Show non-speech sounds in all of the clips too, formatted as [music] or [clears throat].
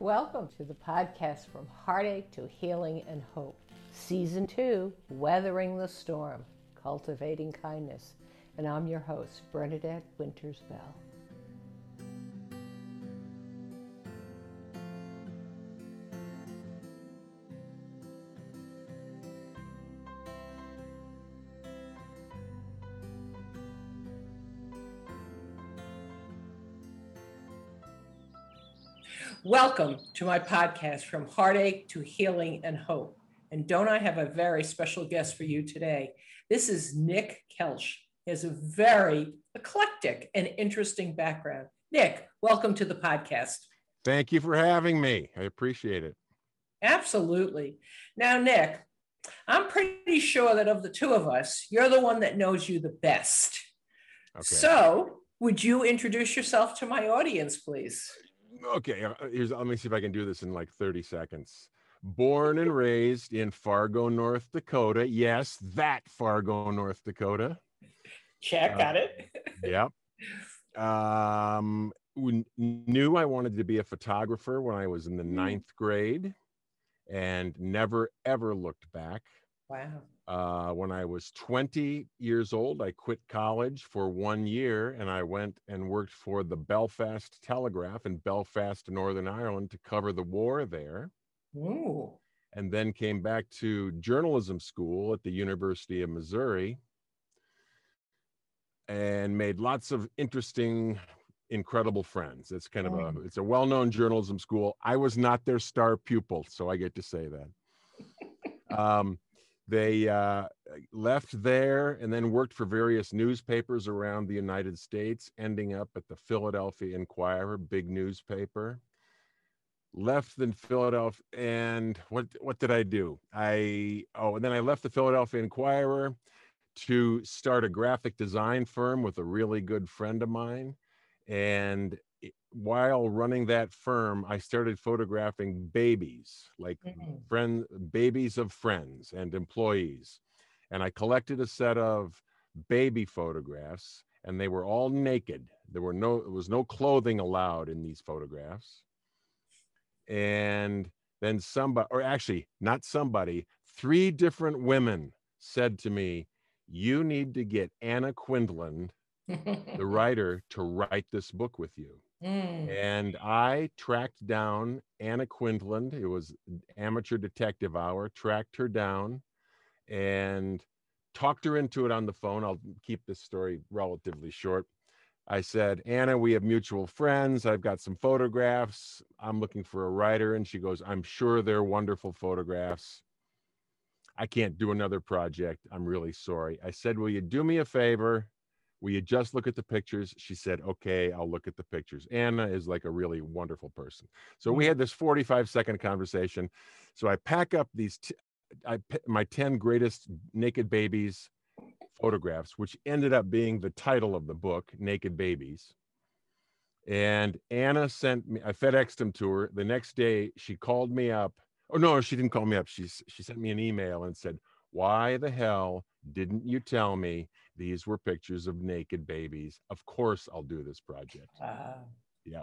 Welcome to the podcast From Heartache to Healing and Hope. Season 2 Weathering the Storm Cultivating Kindness. And I'm your host, Bernadette Winters Bell. Welcome to my podcast, From Heartache to Healing and Hope. And don't I have a very special guest for you today? This is Nick Kelsh. He has a very eclectic and interesting background. Nick, welcome to the podcast. Thank you for having me. I appreciate it. Absolutely. Now, Nick, I'm pretty sure that of the two of us, you're the one that knows you the best. Okay. So, would you introduce yourself to my audience, please? Okay uh, here's let me see if i can do this in like 30 seconds. Born and raised in fargo north dakota. Yes that fargo north dakota. Check uh, got it. yep um knew i wanted to be a photographer when i was in the mm. ninth grade and never ever looked back. Wow uh, when I was 20 years old, I quit college for one year and I went and worked for the Belfast Telegraph in Belfast, Northern Ireland to cover the war there. Ooh. And then came back to journalism school at the University of Missouri and made lots of interesting incredible friends it's kind of a oh. it's a well-known journalism school i was not their star pupil so i get to say that [laughs] um, they uh, left there and then worked for various newspapers around the United States, ending up at the Philadelphia Inquirer, big newspaper. Left in Philadelphia, and what what did I do? I oh, and then I left the Philadelphia Inquirer to start a graphic design firm with a really good friend of mine, and while running that firm, I started photographing babies, like mm-hmm. friend babies of friends and employees. And I collected a set of baby photographs and they were all naked. There were no there was no clothing allowed in these photographs. And then somebody or actually not somebody, three different women said to me, "You need to get Anna Quindlen, the [laughs] writer, to write this book with you." Mm. And I tracked down Anna Quindlen. It was amateur detective hour, tracked her down and talked her into it on the phone. I'll keep this story relatively short. I said, Anna, we have mutual friends. I've got some photographs. I'm looking for a writer. And she goes, I'm sure they're wonderful photographs. I can't do another project. I'm really sorry. I said, Will you do me a favor? Will you just look at the pictures? She said, Okay, I'll look at the pictures. Anna is like a really wonderful person. So we mm. had this 45 second conversation. So I pack up these, t- I, my 10 greatest naked babies photographs, which ended up being the title of the book, Naked Babies. And Anna sent me, I FedExed them to her. The next day, she called me up. Oh, no, she didn't call me up. She, she sent me an email and said, Why the hell didn't you tell me these were pictures of naked babies? Of course, I'll do this project. Uh, yeah.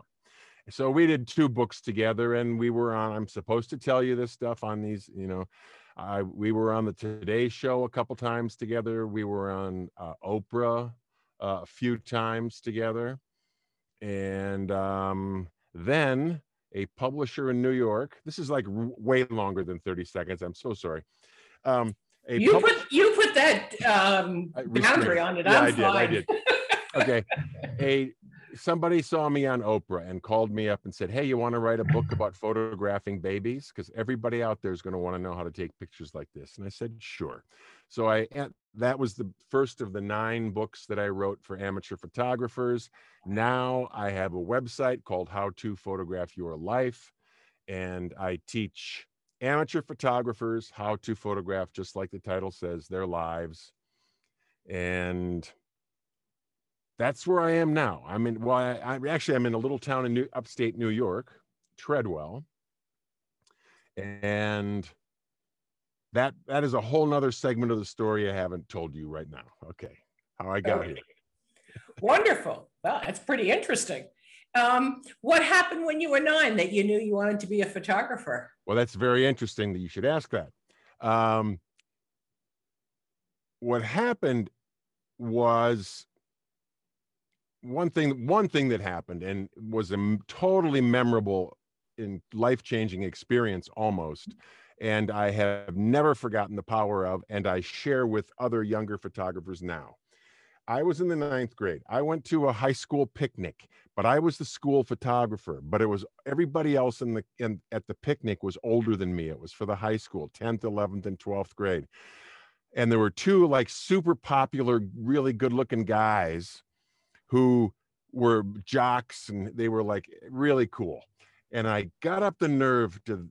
So we did two books together, and we were on. I'm supposed to tell you this stuff on these, you know. I we were on the Today Show a couple times together. We were on uh, Oprah uh, a few times together, and um, then a publisher in New York. This is like way longer than 30 seconds. I'm so sorry. Um, you put you that um, boundary on it. Yeah, I'm i did. I did. Okay, Hey, somebody saw me on Oprah and called me up and said, "Hey, you want to write a book about photographing babies? Because everybody out there is going to want to know how to take pictures like this." And I said, "Sure." So I that was the first of the nine books that I wrote for amateur photographers. Now I have a website called How to Photograph Your Life, and I teach amateur photographers how to photograph, just like the title says, their lives. And that's where I am now. I'm in, well, I, I actually, I'm in a little town in New, upstate New York, Treadwell. And that that is a whole nother segment of the story I haven't told you right now. Okay. How I got here. Wonderful. Well, that's pretty interesting. Um, what happened when you were nine that you knew you wanted to be a photographer? Well, that's very interesting that you should ask that. Um, what happened was one thing one thing that happened and was a totally memorable and life-changing experience almost and i have never forgotten the power of and i share with other younger photographers now i was in the ninth grade i went to a high school picnic but i was the school photographer but it was everybody else in the in at the picnic was older than me it was for the high school 10th 11th and 12th grade and there were two like super popular really good looking guys who were jocks and they were like really cool. And I got up the nerve to,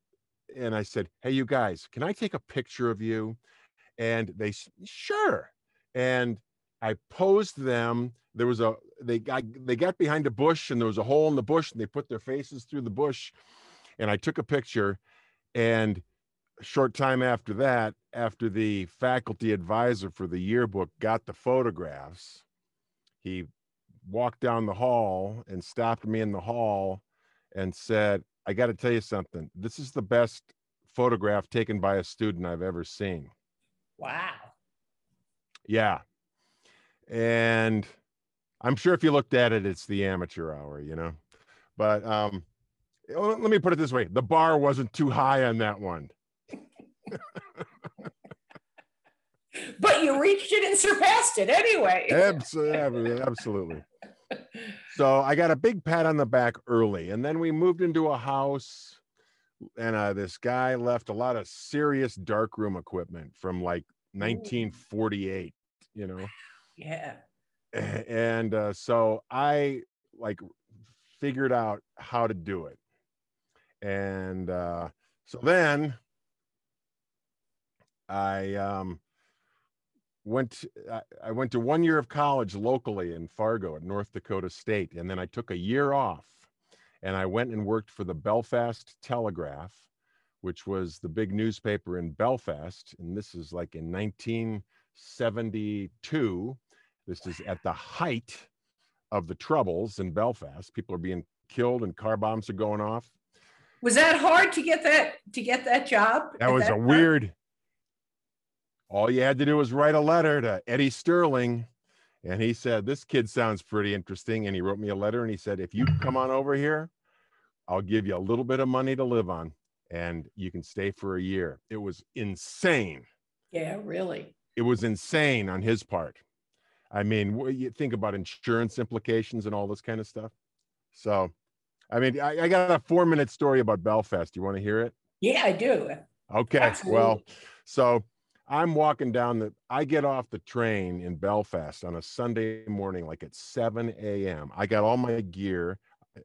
and I said, Hey, you guys, can I take a picture of you? And they, sure. And I posed them. There was a, they got, they got behind a bush and there was a hole in the bush and they put their faces through the bush. And I took a picture. And a short time after that, after the faculty advisor for the yearbook got the photographs, he walked down the hall and stopped me in the hall and said, I got to tell you something. This is the best photograph taken by a student I've ever seen. Wow. Yeah. And I'm sure if you looked at it, it's the amateur hour, you know. But um, let me put it this way the bar wasn't too high on that one. [laughs] but you reached it and surpassed it anyway. Absolutely. Absolutely so I got a big pat on the back early, and then we moved into a house, and uh, this guy left a lot of serious darkroom equipment from like 1948. You know. Yeah. [laughs] And uh, so I like figured out how to do it, and uh, so then I um went I went to one year of college locally in Fargo at North Dakota State and then I took a year off and I went and worked for the Belfast Telegraph which was the big newspaper in Belfast and this is like in 1972 this is at the height of the troubles in Belfast people are being killed and car bombs are going off was that hard to get that to get that job that was that a time? weird all you had to do was write a letter to Eddie Sterling. And he said, This kid sounds pretty interesting. And he wrote me a letter and he said, If you come on over here, I'll give you a little bit of money to live on and you can stay for a year. It was insane. Yeah, really. It was insane on his part. I mean, you think about insurance implications and all this kind of stuff. So, I mean, I, I got a four minute story about Belfast. Do you want to hear it? Yeah, I do. Okay. Absolutely. Well, so I'm walking down the, I get off the train in Belfast on a Sunday morning, like at 7 a.m. I got all my gear.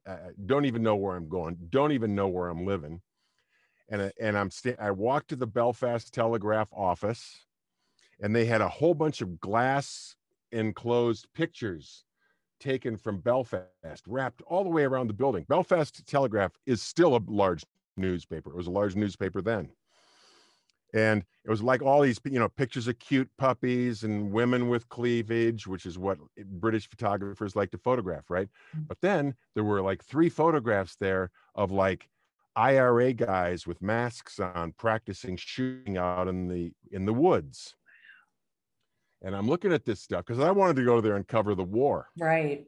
I don't even know where I'm going. Don't even know where I'm living. And, and I'm, sta- I walked to the Belfast Telegraph office and they had a whole bunch of glass enclosed pictures taken from Belfast, wrapped all the way around the building. Belfast Telegraph is still a large newspaper. It was a large newspaper then and it was like all these you know pictures of cute puppies and women with cleavage which is what british photographers like to photograph right mm. but then there were like three photographs there of like ira guys with masks on practicing shooting out in the in the woods and i'm looking at this stuff because i wanted to go there and cover the war right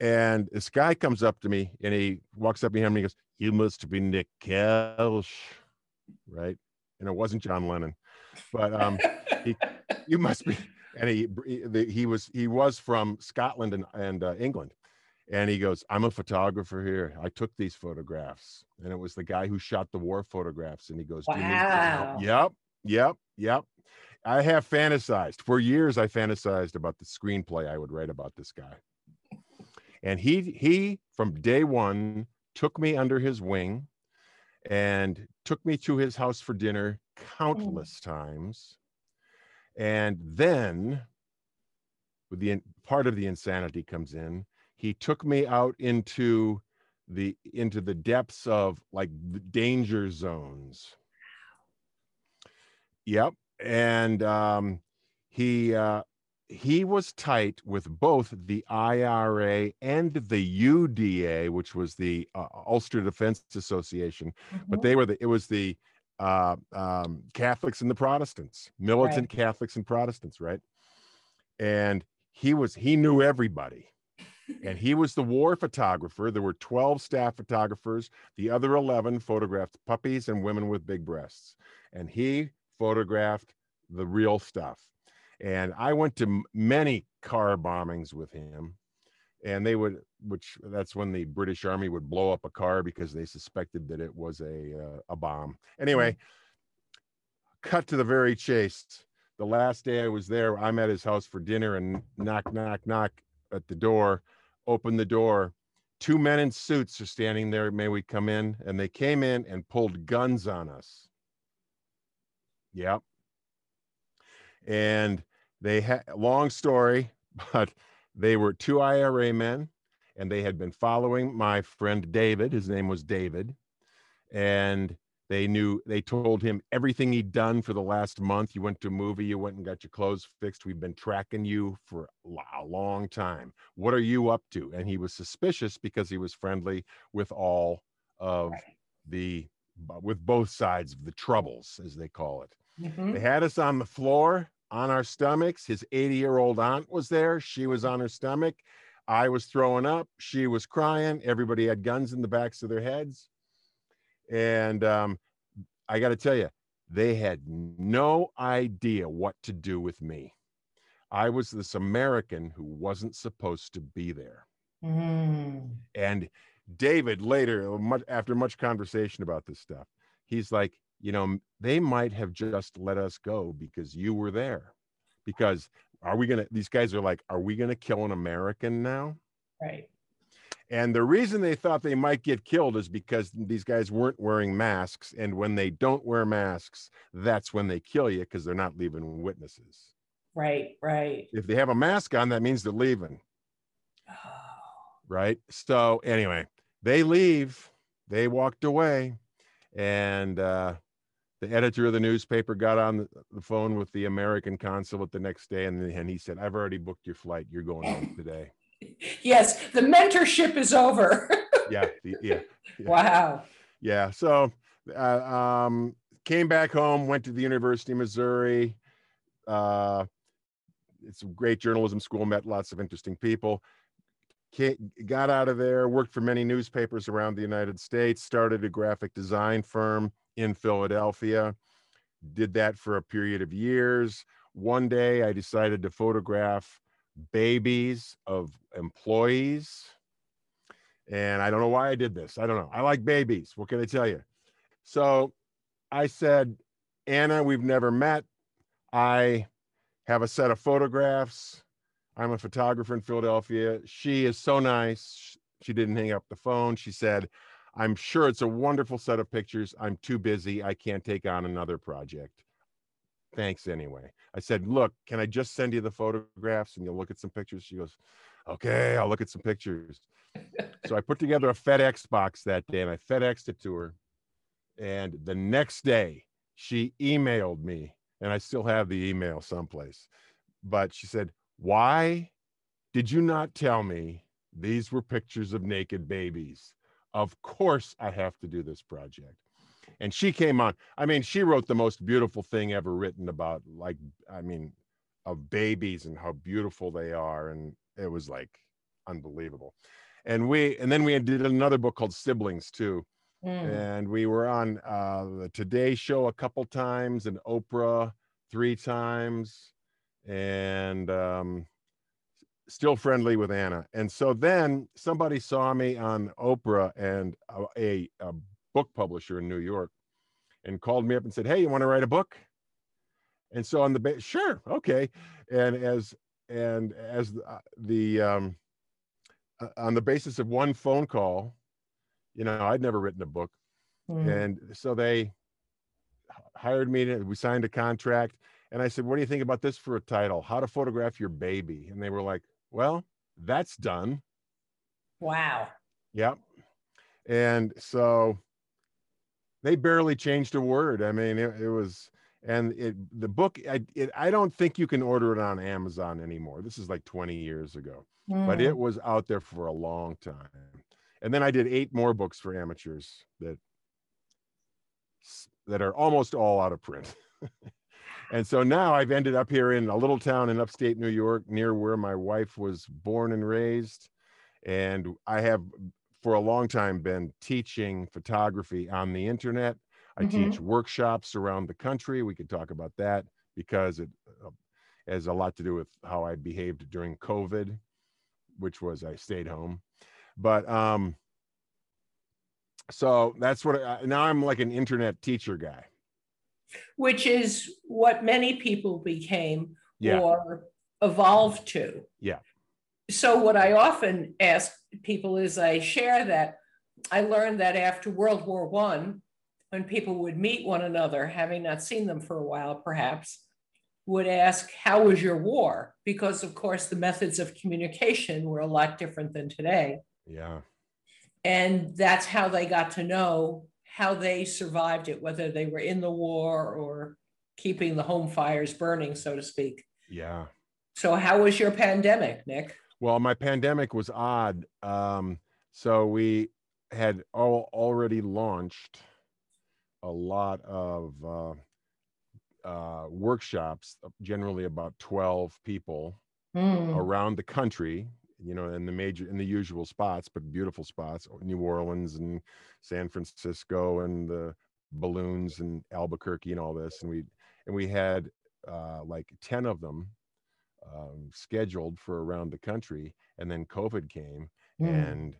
and this guy comes up to me and he walks up behind me and he goes you must be nick kelsh right? And it wasn't John Lennon, but um, he, [laughs] you must be. And he he was he was from Scotland and and uh, England, and he goes, "I'm a photographer here. I took these photographs." And it was the guy who shot the war photographs. And he goes, "Wow, yep, yep, yep." I have fantasized for years. I fantasized about the screenplay I would write about this guy. And he he from day one took me under his wing and took me to his house for dinner oh. countless times. And then, with the part of the insanity comes in, he took me out into the into the depths of like danger zones. Yep, and um, he uh, he was tight with both the IRA and the UDA, which was the uh, Ulster Defense Association, mm-hmm. but they were the it was the uh, um, Catholics and the Protestants, militant right. Catholics and Protestants, right? And he was he knew everybody, and he was the war photographer. There were twelve staff photographers. The other eleven photographed puppies and women with big breasts, and he photographed the real stuff and I went to many car bombings with him. And they would, which that's when the British Army would blow up a car because they suspected that it was a uh, a bomb. Anyway, cut to the very chase. The last day I was there, I'm at his house for dinner and knock, knock, knock at the door. Open the door. Two men in suits are standing there. May we come in? And they came in and pulled guns on us. Yep. And they had long story, [laughs] but they were two IRA men and they had been following my friend David. His name was David. And they knew, they told him everything he'd done for the last month. You went to a movie, you went and got your clothes fixed. We've been tracking you for a long time. What are you up to? And he was suspicious because he was friendly with all of the, with both sides of the troubles, as they call it. Mm-hmm. They had us on the floor on our stomachs. His 80 year old aunt was there. She was on her stomach. I was throwing up. She was crying. Everybody had guns in the backs of their heads. And um, I got to tell you, they had no idea what to do with me. I was this American who wasn't supposed to be there. Mm. And David later, much, after much conversation about this stuff, he's like, you know, they might have just let us go because you were there. Because are we going to, these guys are like, are we going to kill an American now? Right. And the reason they thought they might get killed is because these guys weren't wearing masks. And when they don't wear masks, that's when they kill you because they're not leaving witnesses. Right, right. If they have a mask on, that means they're leaving. Oh. [sighs] Right. So, anyway, they leave, they walked away. And uh, the editor of the newspaper got on the phone with the American consulate the next day, and, and he said, "I've already booked your flight. You're going home [laughs] today." yes, the mentorship is over. [laughs] yeah, yeah, yeah, Wow. Yeah. So, uh, um, came back home, went to the University of Missouri. Uh, it's a great journalism school. Met lots of interesting people. got out of there. Worked for many newspapers around the United States. Started a graphic design firm in Philadelphia. Did that for a period of years. One day I decided to photograph babies of employees. And I don't know why I did this. I don't know. I like babies. What can I tell you? So I said, Anna, we've never met. I have a set of photographs. I'm a photographer in Philadelphia. She is so nice. She didn't hang up the phone. She said, I'm sure it's a wonderful set of pictures. I'm too busy. I can't take on another project. Thanks anyway. I said, Look, can I just send you the photographs and you'll look at some pictures? She goes, Okay, I'll look at some pictures. so I put together a FedEx box that day and I FedExed it to her. And the next day, she emailed me, and I still have the email someplace. But she said, Why did you not tell me these were pictures of naked babies? Of course I have to do this project. And she came on. I mean, she wrote the most beautiful thing ever written about, like, I mean, of babies and how beautiful they are. And it was like unbelievable. And we, and then we did another book called Siblings too. Mm. And we were on uh, the Today Show a couple times and Oprah three times. And um, still friendly with Anna. And so then somebody saw me on Oprah and a, a, book publisher in New York and called me up and said, Hey, you want to write a book? And so on the base, sure, okay. And as and as the, uh, the um, uh, on the basis of one phone call, you know, I'd never written a book, mm. and so they hired me. To, we signed a contract, and I said, "What do you think about this for a title? How to photograph your baby?" And they were like, well, that's done. Wow. Yep. And so they barely changed a word. I mean, it, it was, and it the book I, it, I don't think you can order it on amazon anymore this is like 20 years ago mm. but it mm. was out there for a long time and then i did eight more books for amateurs that that are almost all out of print [laughs] and so now i've ended up here in a little town in upstate new york near where my wife was born and raised and i have for a long time been teaching photography on the internet I mm-hmm. teach workshops around the country. We could talk about that because it uh, has a lot to do with how I behaved during COVID, which was I stayed home. But um, so that's what I, now I'm like an internet teacher guy. Which is what many people became yeah. or evolved to. Yeah. So, what I often ask people is I share that I learned that after World War One, when people would meet one another, having not seen them for a while, perhaps, would ask, How was your war? Because, of course, the methods of communication were a lot different than today. Yeah. And that's how they got to know how they survived it, whether they were in the war or keeping the home fires burning, so to speak. Yeah. So, how was your pandemic, Nick? Well, my pandemic was odd. Um, so, we had all already launched a lot of uh, uh, workshops, uh, generally about 12 people mm. around the country, you know, in the major, in the usual spots, but beautiful spots, New Orleans and San Francisco and the balloons and Albuquerque and all this. And we, and we had uh, like 10 of them um, scheduled for around the country. And then COVID came mm. and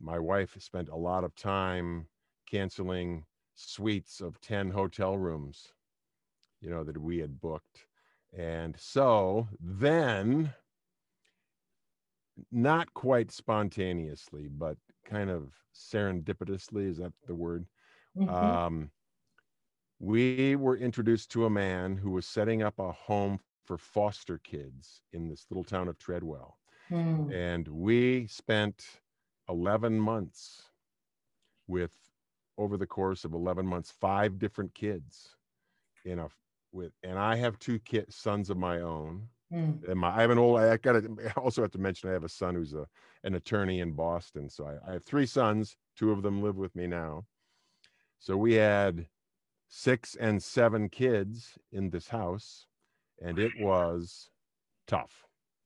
my wife spent a lot of time canceling suites of 10 hotel rooms, you know, that we had booked. And so then, not quite spontaneously, but kind of serendipitously, is that the word? Mm-hmm. Um, we were introduced to a man who was setting up a home for foster kids in this little town of Treadwell. Mm. And we spent 11 months with over the course of 11 months five different kids in a with and i have two kids sons of my own mm. and my i have an old i got to [laughs] also have to mention i have a son who's a an attorney in boston so I, I have three sons two of them live with me now so we had six and seven kids in this house and it was tough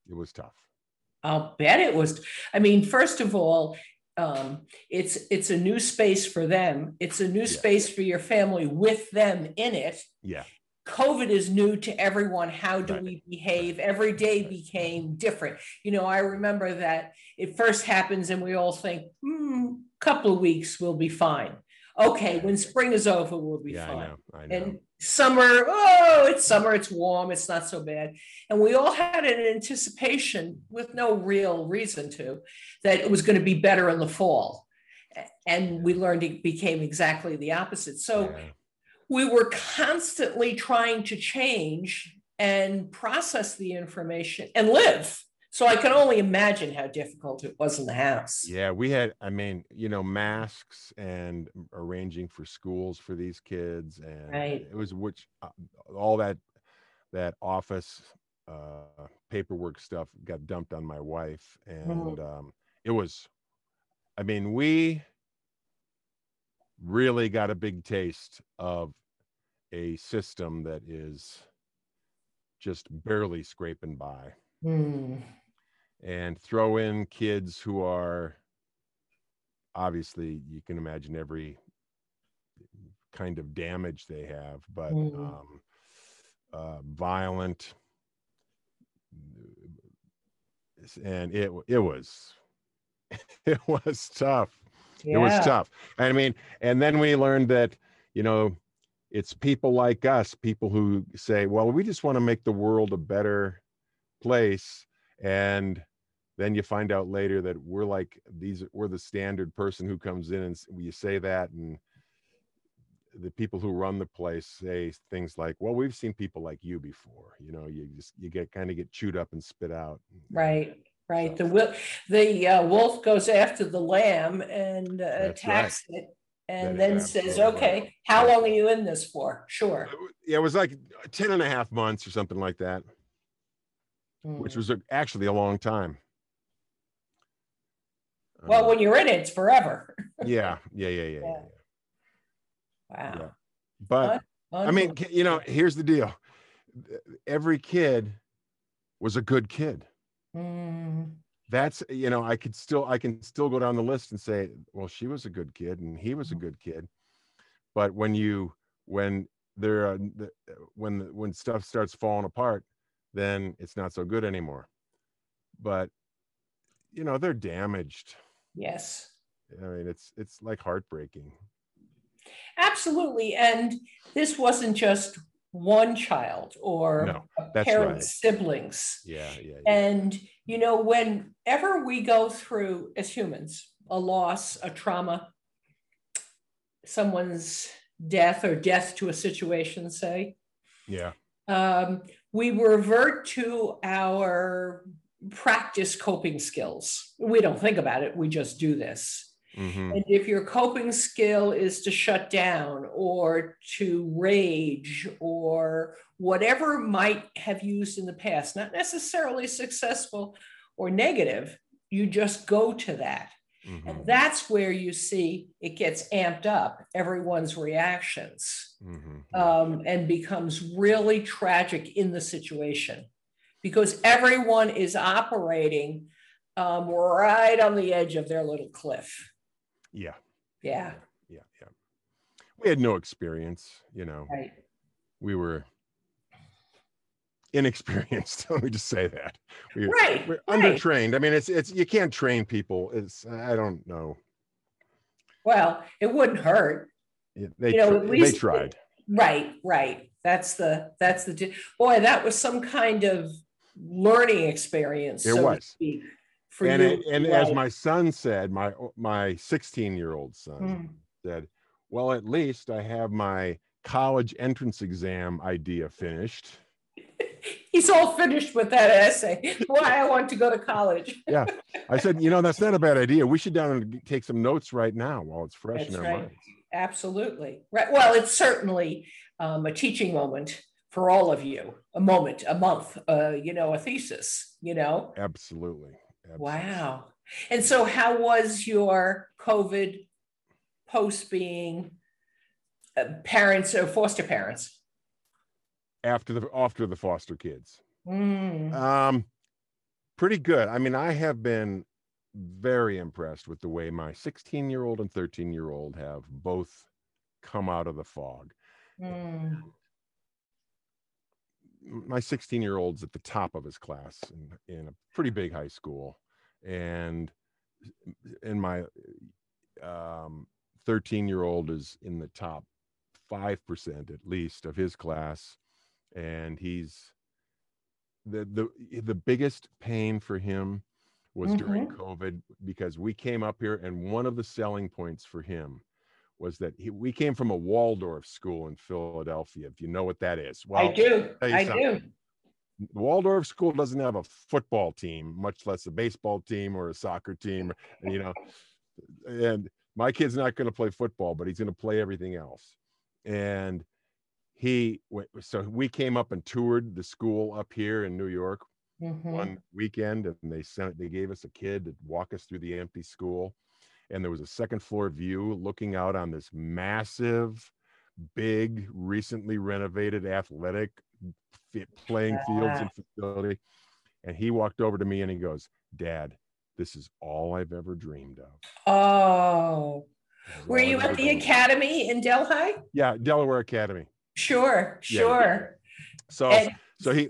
it was tough I'll bet it was. I mean, first of all, um, it's it's a new space for them. It's a new yeah. space for your family with them in it. Yeah. COVID is new to everyone. How do right. we behave? Every day became different. You know, I remember that it first happens and we all think, hmm, couple of weeks we'll be fine. Okay, when spring is over, we'll be yeah, fine. I know, I know. And summer, oh, it's summer, it's warm, it's not so bad. And we all had an anticipation with no real reason to that it was going to be better in the fall. And we learned it became exactly the opposite. So yeah. We were constantly trying to change and process the information and live so I can only imagine how difficult it was in the house. Yeah, we had, I mean, you know, masks and arranging for schools for these kids, and right. it was which uh, all that that office uh, paperwork stuff got dumped on my wife, and mm-hmm. um, it was, I mean, we really got a big taste of a system that is just barely scraping by. Mm. And throw in kids who are obviously, you can imagine every kind of damage they have, but mm. um, uh, violent. And it it was [laughs] it was tough. Yeah. It was tough. I mean, and then we learned that you know it's people like us, people who say, "Well, we just want to make the world a better place and then you find out later that we're like these we're the standard person who comes in and you say that and the people who run the place say things like well we've seen people like you before you know you just you get kind of get chewed up and spit out right right the the uh, wolf goes after the lamb and uh, attacks right. it and That then says, right. okay, how long are you in this for? Sure. Yeah, it was like 10 and a half months or something like that, which Mm. was a, actually a long time. Well, Uh, when you're in it, it's forever. [laughs] yeah, yeah, yeah, yeah, yeah. Yeah. yeah. Wow. But I mean, you know, here's the deal. Every kid was a good kid. Mm, That's, you know, I could still, I can still go down the list and say, well, she was a good kid and he was a Mhm. good kid. But when you, when there, are when, when stuff starts falling apart, then it's not so good anymore. But, you know, they're damaged. yes, I mean, it's, it's like heartbreaking. absolutely. And this wasn't just one child or No, a parent's right. siblings. Yeah, yeah, yeah. And, you know, whenever we go through as humans a loss, a trauma, someone's death or death to a situation, say, yeah. um, we revert to our practice coping skills. We don't think about it, we just do this. Mhm. And if your coping skill is to shut down or to rage or whatever might have used in the past, not necessarily successful or negative, you just go to that. mhm, And that's where you see it gets amped up, everyone's reactions, mhm. um, and becomes really tragic in the situation because everyone is operating um, right on the edge of their little cliff. Yeah, Yeah, yeah, yeah. We had no experience, you know. right. we were inexperienced. [laughs] Let me just say that. We, Right, We're right. undertrained. I mean, it's it's you can't train people. It's I don't know. Well, it wouldn't hurt. It- They You know, tr- at they least- tried. Right, right. That's the that's the boy. That was some kind of learning experience. It so to was. For And you. it, and as my son said, my my 16 year old son Mm. said, "Well, at least I have my college entrance exam idea finished." [laughs] He's all finished with that essay. Why I want to go to college. [laughs] Yeah, I said, "You know, that's not a bad idea. We should down and take some notes right now while it's fresh That's in our right. minds." Absolutely. Right. Well, it's certainly um, a teaching moment for all of you. A moment, a month. Uh, you know, a thesis. You know. Absolutely. Wow. And so, how was your COVID post being uh, parents or foster parents? After the after the foster kids. Mm, Um, pretty good. I mean, I have been very impressed with the way my 16 year old and 13 year old have both come out of the fog. mm, My 16 year old's at the top of his class in, in a pretty big high school, and and my um 13 year old is in the top 5% at least of his class and he's the the the biggest pain for him was during covid because we came up here and one of the selling points for him was that he, we came from a waldorf school in philadelphia if you know what that is well I do. I something. do. Waldorf school doesn't have a football team, much less a baseball team or a soccer team, [laughs] you know. And my kid's not going to play football, but he's going to play everything else. And he, so we came up and toured the school up here in New York Mhm. one weekend, and they sent, they gave us a kid to walk us through the empty school, and there was a second floor view looking out on this massive, big, recently renovated athletic playing fields and facility. And he walked over to me and he goes, "Dad, this is all I've ever dreamed of." Oh, were you at the academy in Delhi? Yeah, Delaware Academy. Sure, Yeah. sure. So, And- so he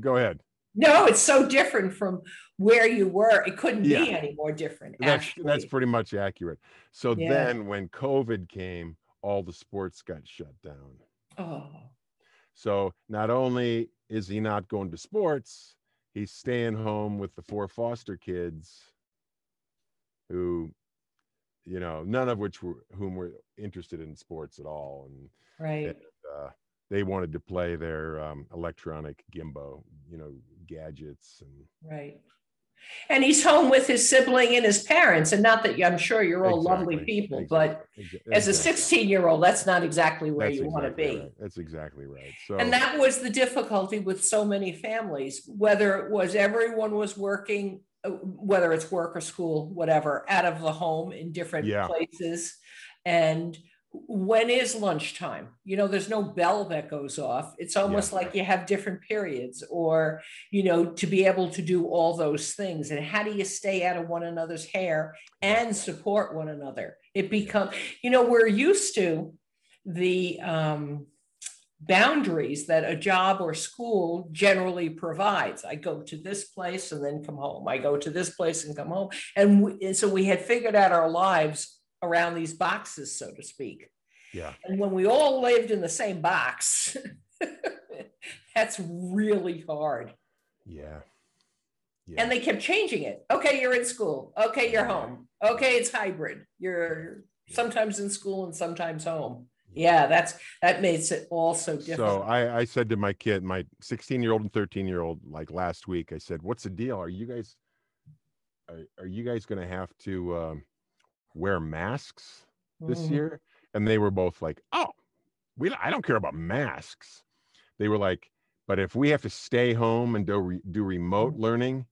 go ahead. No, it's so different from where you were. It couldn't be Yeah. any more different. That's actually. that's pretty much accurate. So Yeah. then when COVID came, all the sports got shut down. oh, So not only is he not going to sports, he's staying home with the four foster kids who, you know, none of which were whom were interested in sports at all. And right. uh, they wanted to play their um, electronic gimbo, you know, gadgets and Right. And he's home with his sibling and his parents. And not that I'm sure you're all lovely Exactly, people, but exactly, as a 16 year old, that's not exactly where That's you want to be. right. That's exactly right. So And that was the difficulty with so many families, whether it was everyone was working, uh, whether it's work or school, whatever, out of the home in different Yeah. places. And when is lunchtime? You know, there's no bell that goes off. It's almost like you have different periods or, you know, to be able to do all those things. And how do you stay out of one another's hair and support one another? It become, you know, we're used to the um, boundaries that a job or school generally provides. I go to this place and then come home. I go to this place and come home. And, we, and so we had figured out our lives around these boxes, so to speak. yeah, And when we all lived in the same box, [laughs] that's really hard. yeah. Yeah. And they kept changing it. Okay, you're in school. Okay, you're home. Okay, it's hybrid. You're sometimes in school and sometimes home. Yeah, that's that makes it all so different. So. I, I said to my kid, my 16 year old and 13 year old, like last week, I said, "What's the deal? Are you guys, are, are you guys going to have to um, wear masks this Mhm. year?" And they were both like, "Oh, we, I don't care about masks." They were like, "But if we have to stay home and do re, do remote learning,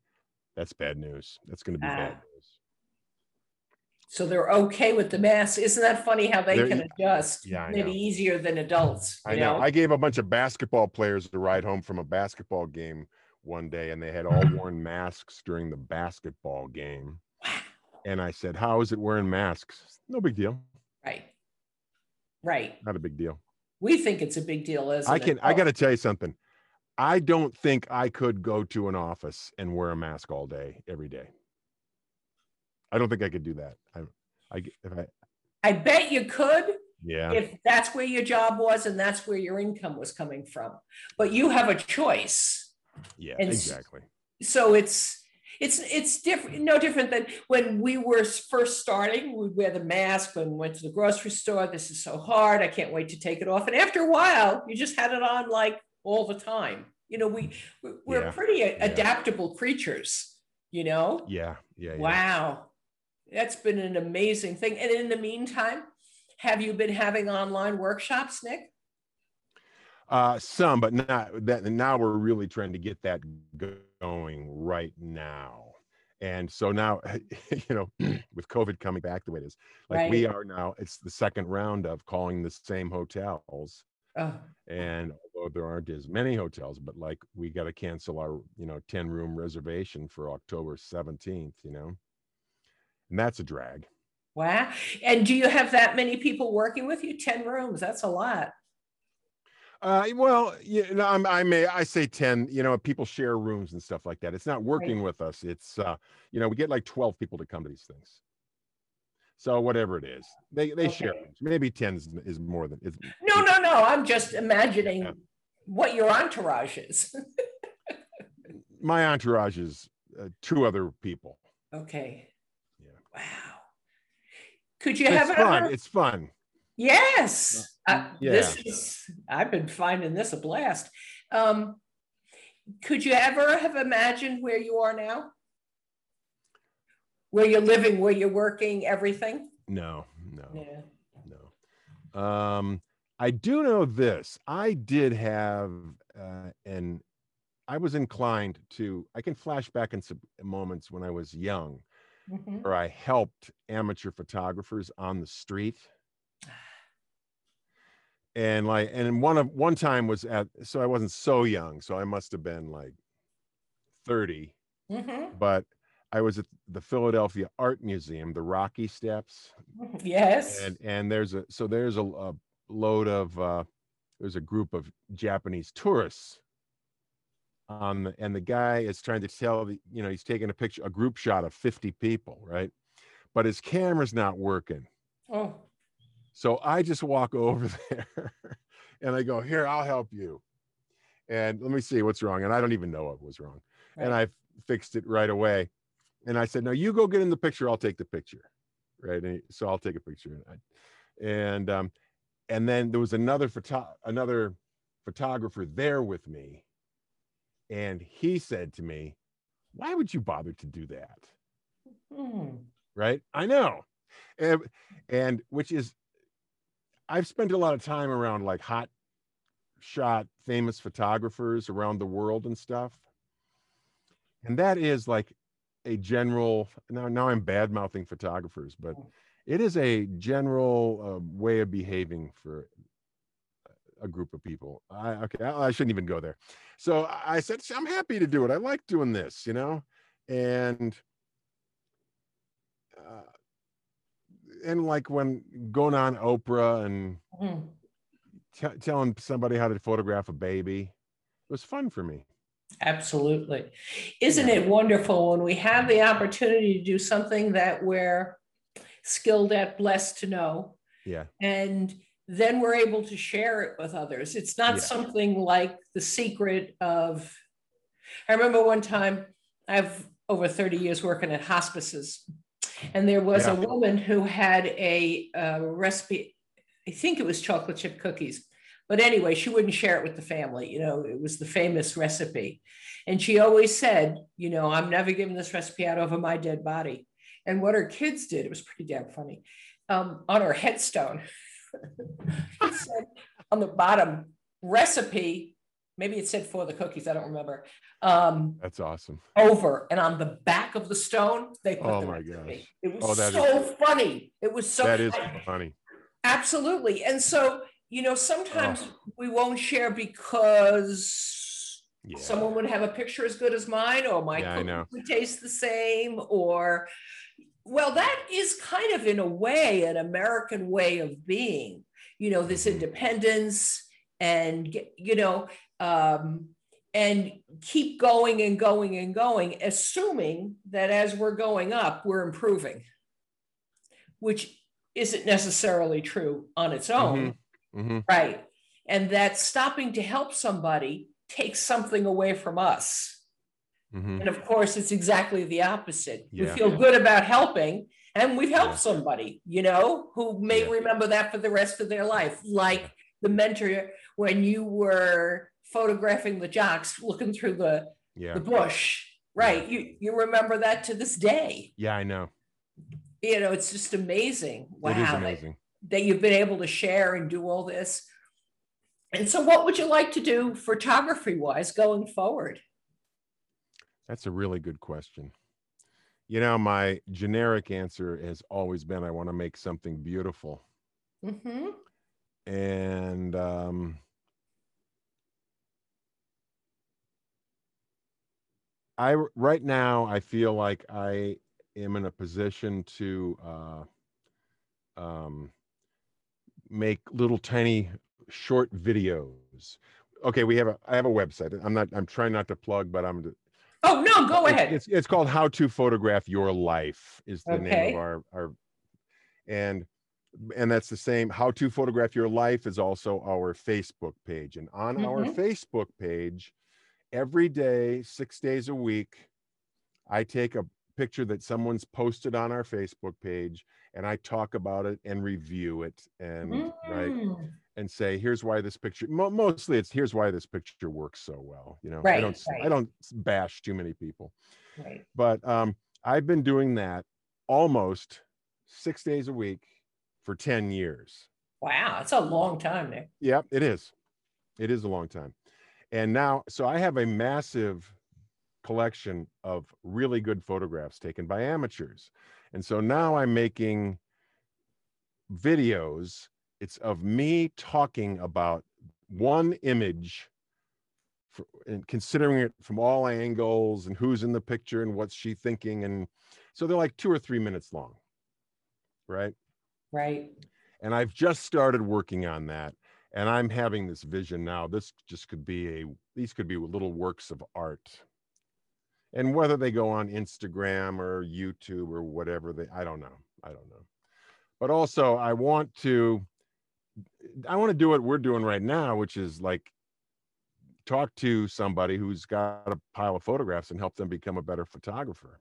that's bad news. That's going to be bad Ah. news." So they're okay with the mask. Isn't that funny how they They're- can adjust? Yeah, I Maybe know. easier than adults. I you know. I gave a bunch of basketball players a ride home from a basketball game one day, and they had all [laughs] worn masks during the basketball game. And I said, "How is it wearing masks? No big deal. Right. Right. Not a big deal." We think it's a big deal as I an can. I got to tell you something. I don't think I could go to an office and wear a mask all day, every day. I don't think I could do that. I, I, if I, I bet you could yeah, if that's where your job was and that's where your income was coming from. But you have a choice. yeah, and exactly. So it's it's it's different, no different than when we were first starting. We'd wear the mask when we went to the grocery store. This is so hard. I can't wait to take it off. And after a while, you just had it on like all the time. You know, we we- we're Yeah, pretty yeah. adaptable creatures. You know. Yeah, yeah, yeah. Wow. That's been an amazing thing. And in the meantime, have you been having online workshops, Nick? Uh, some, but not that. Now we're really trying to get that going right now. And so now, [laughs] you know, [clears throat] with COVID coming back the way it is, like we are now, it's the second round of calling the same hotels. Oh, And although there aren't as many hotels, but like we got to cancel our, you know, 10 room reservation for October 17th, you know, and that's a drag. wow. And do you have that many people working with you? 10 rooms. That's a lot. Uh, well, you know, I'm, I may, I say 10, you know, people share rooms and stuff like that. It's not working with us. It's, uh, you know, we get like 12 people to come to these things. So whatever it is, they, they share rooms. Maybe 10 is, is more than it's. No, no, no. I'm just imagining Yeah. what your entourage is. [laughs] My entourage is uh, two other people. okay. Yeah. Wow. Could you It's have fun. It's fun. Yes. Uh, This is, I've been finding this a blast. Um, could you ever have imagined where you are now? Where you're living, where you're working, everything? No, no. Yeah. No. Um, I do know this. I did have uh, an. I was inclined to. I can flash back in some moments when I was young, Mhm. where I helped amateur photographers on the street. And like, and one of one time was at. So I wasn't so young. So I must have been like thirty. Mhm. But I was at the Philadelphia Art Museum, the Rocky Steps, Yes. and and there's a so there's a, a load of uh there's a group of japanese tourists the, and the guy is trying to tell the you know he's taking a picture a group shot of 50 people right but his camera's not working Oh, so i just walk [laughs] over there and i go here i'll help you and let me see what's wrong and i don't even know what was wrong and. I fixed it right away. And I said, "No, you go get in the picture. I'll take the picture." Right. And so I'll take a picture. And, I, and um, and then there was another photo another photographer there with me, and he said to me, why would you bother to do that? Hmm. Right? I know. And, and which is, I've spent a lot of time around like hot shot famous photographers around the world and stuff. And that is like a general, now, now I'm bad mouthing photographers, but it is a general uh, way of behaving for a group of people. I, okay, I, I shouldn't even go there. So I said, I'm happy to do it. I like doing this, you know, and uh, and like when going on Oprah and Mhm. t- telling somebody how to photograph a baby, it was fun for me. Absolutely. Isn't Yeah. it wonderful when we have the opportunity to do something that we're skilled at, blessed to know, Yeah, and then we're able to share it with others. It's not Yeah. something like the secret of. I remember one time, I've over 30 years working at hospices, and there was a woman who had a, uh recipe. I think it was chocolate chip cookies. But anyway, she wouldn't share it with the family. You know, it was the famous recipe. And she always said, you know, I'm never giving this recipe out over my dead body. And what her kids did, it was pretty damn funny, um, on her headstone. [laughs] it said on the bottom, recipe, maybe it said for the cookies, I don't remember. Um, that's awesome. over and on the back of the stone, they put Oh the my gosh. It was Oh, that is- so funny. It was so That is I- funny. Absolutely. And so, you know, sometimes Oh. we won't share because Yeah. someone would have a picture as good as mine, or my Yeah, cookies would taste the same, or well, that is kind of in a way an American way of being, you know, this Mhm. independence and you know, um, and keep going and going and going, assuming that as we're going up, we're improving, which isn't necessarily true on its own. hmm Right. And that stopping to help somebody takes something away from us. hmm And of course, it's exactly the opposite. We feel good about helping and we've helped Yeah. somebody, you know, who may Yeah. remember that for the rest of their life. Like the mentor when you were photographing the jocks looking through the, Yeah. the bush. Right. You you remember that to this day. Yeah, I know. You know, it's just amazing. Wow. It is that- amazing. that you've been able to share and do all this. And so, what would you like to do photography wise going forward? That's a really good question. You know, my generic answer has always been I want to make something beautiful. hmm And um, I right now I feel like I am in a position to uh, um, make little tiny short videos. Okay, we have a I have a website. I'm not I'm trying not to plug, but I'm Oh, no, go it's- ahead. It's, it's called How to Photograph Your Life is the name of our our and and that's the same How to Photograph Your Life is also our Facebook page. And on our Mhm. Facebook page, every day, six days a week, I take a picture that someone's posted on our Facebook page and I talk about it and review it and right Mm, and say here's why this picture mo- mostly it's here's why this picture works so well you know i don't s- i right. don't bash too many people Right. but um i've been doing that almost six days a week for 10 years Wow, that's a long time there. Yep, it is. It is a long time. And now, so I have a massive collection of really good photographs taken by amateurs. And so now I'm making videos. It's of me talking about one image for, and considering it from all angles and who's in the picture and what's she thinking. And so they're like two or three minutes long. Right Right. and I've just started working on that. And I'm having this vision now. This just could be a, these could be little works of art. And whether they go on Instagram or YouTube or whatever they, I don't know. I don't know. But also, I want to, I want to do what we're doing right now, which is like talk to somebody who's got a pile of photographs and help them become a better photographer,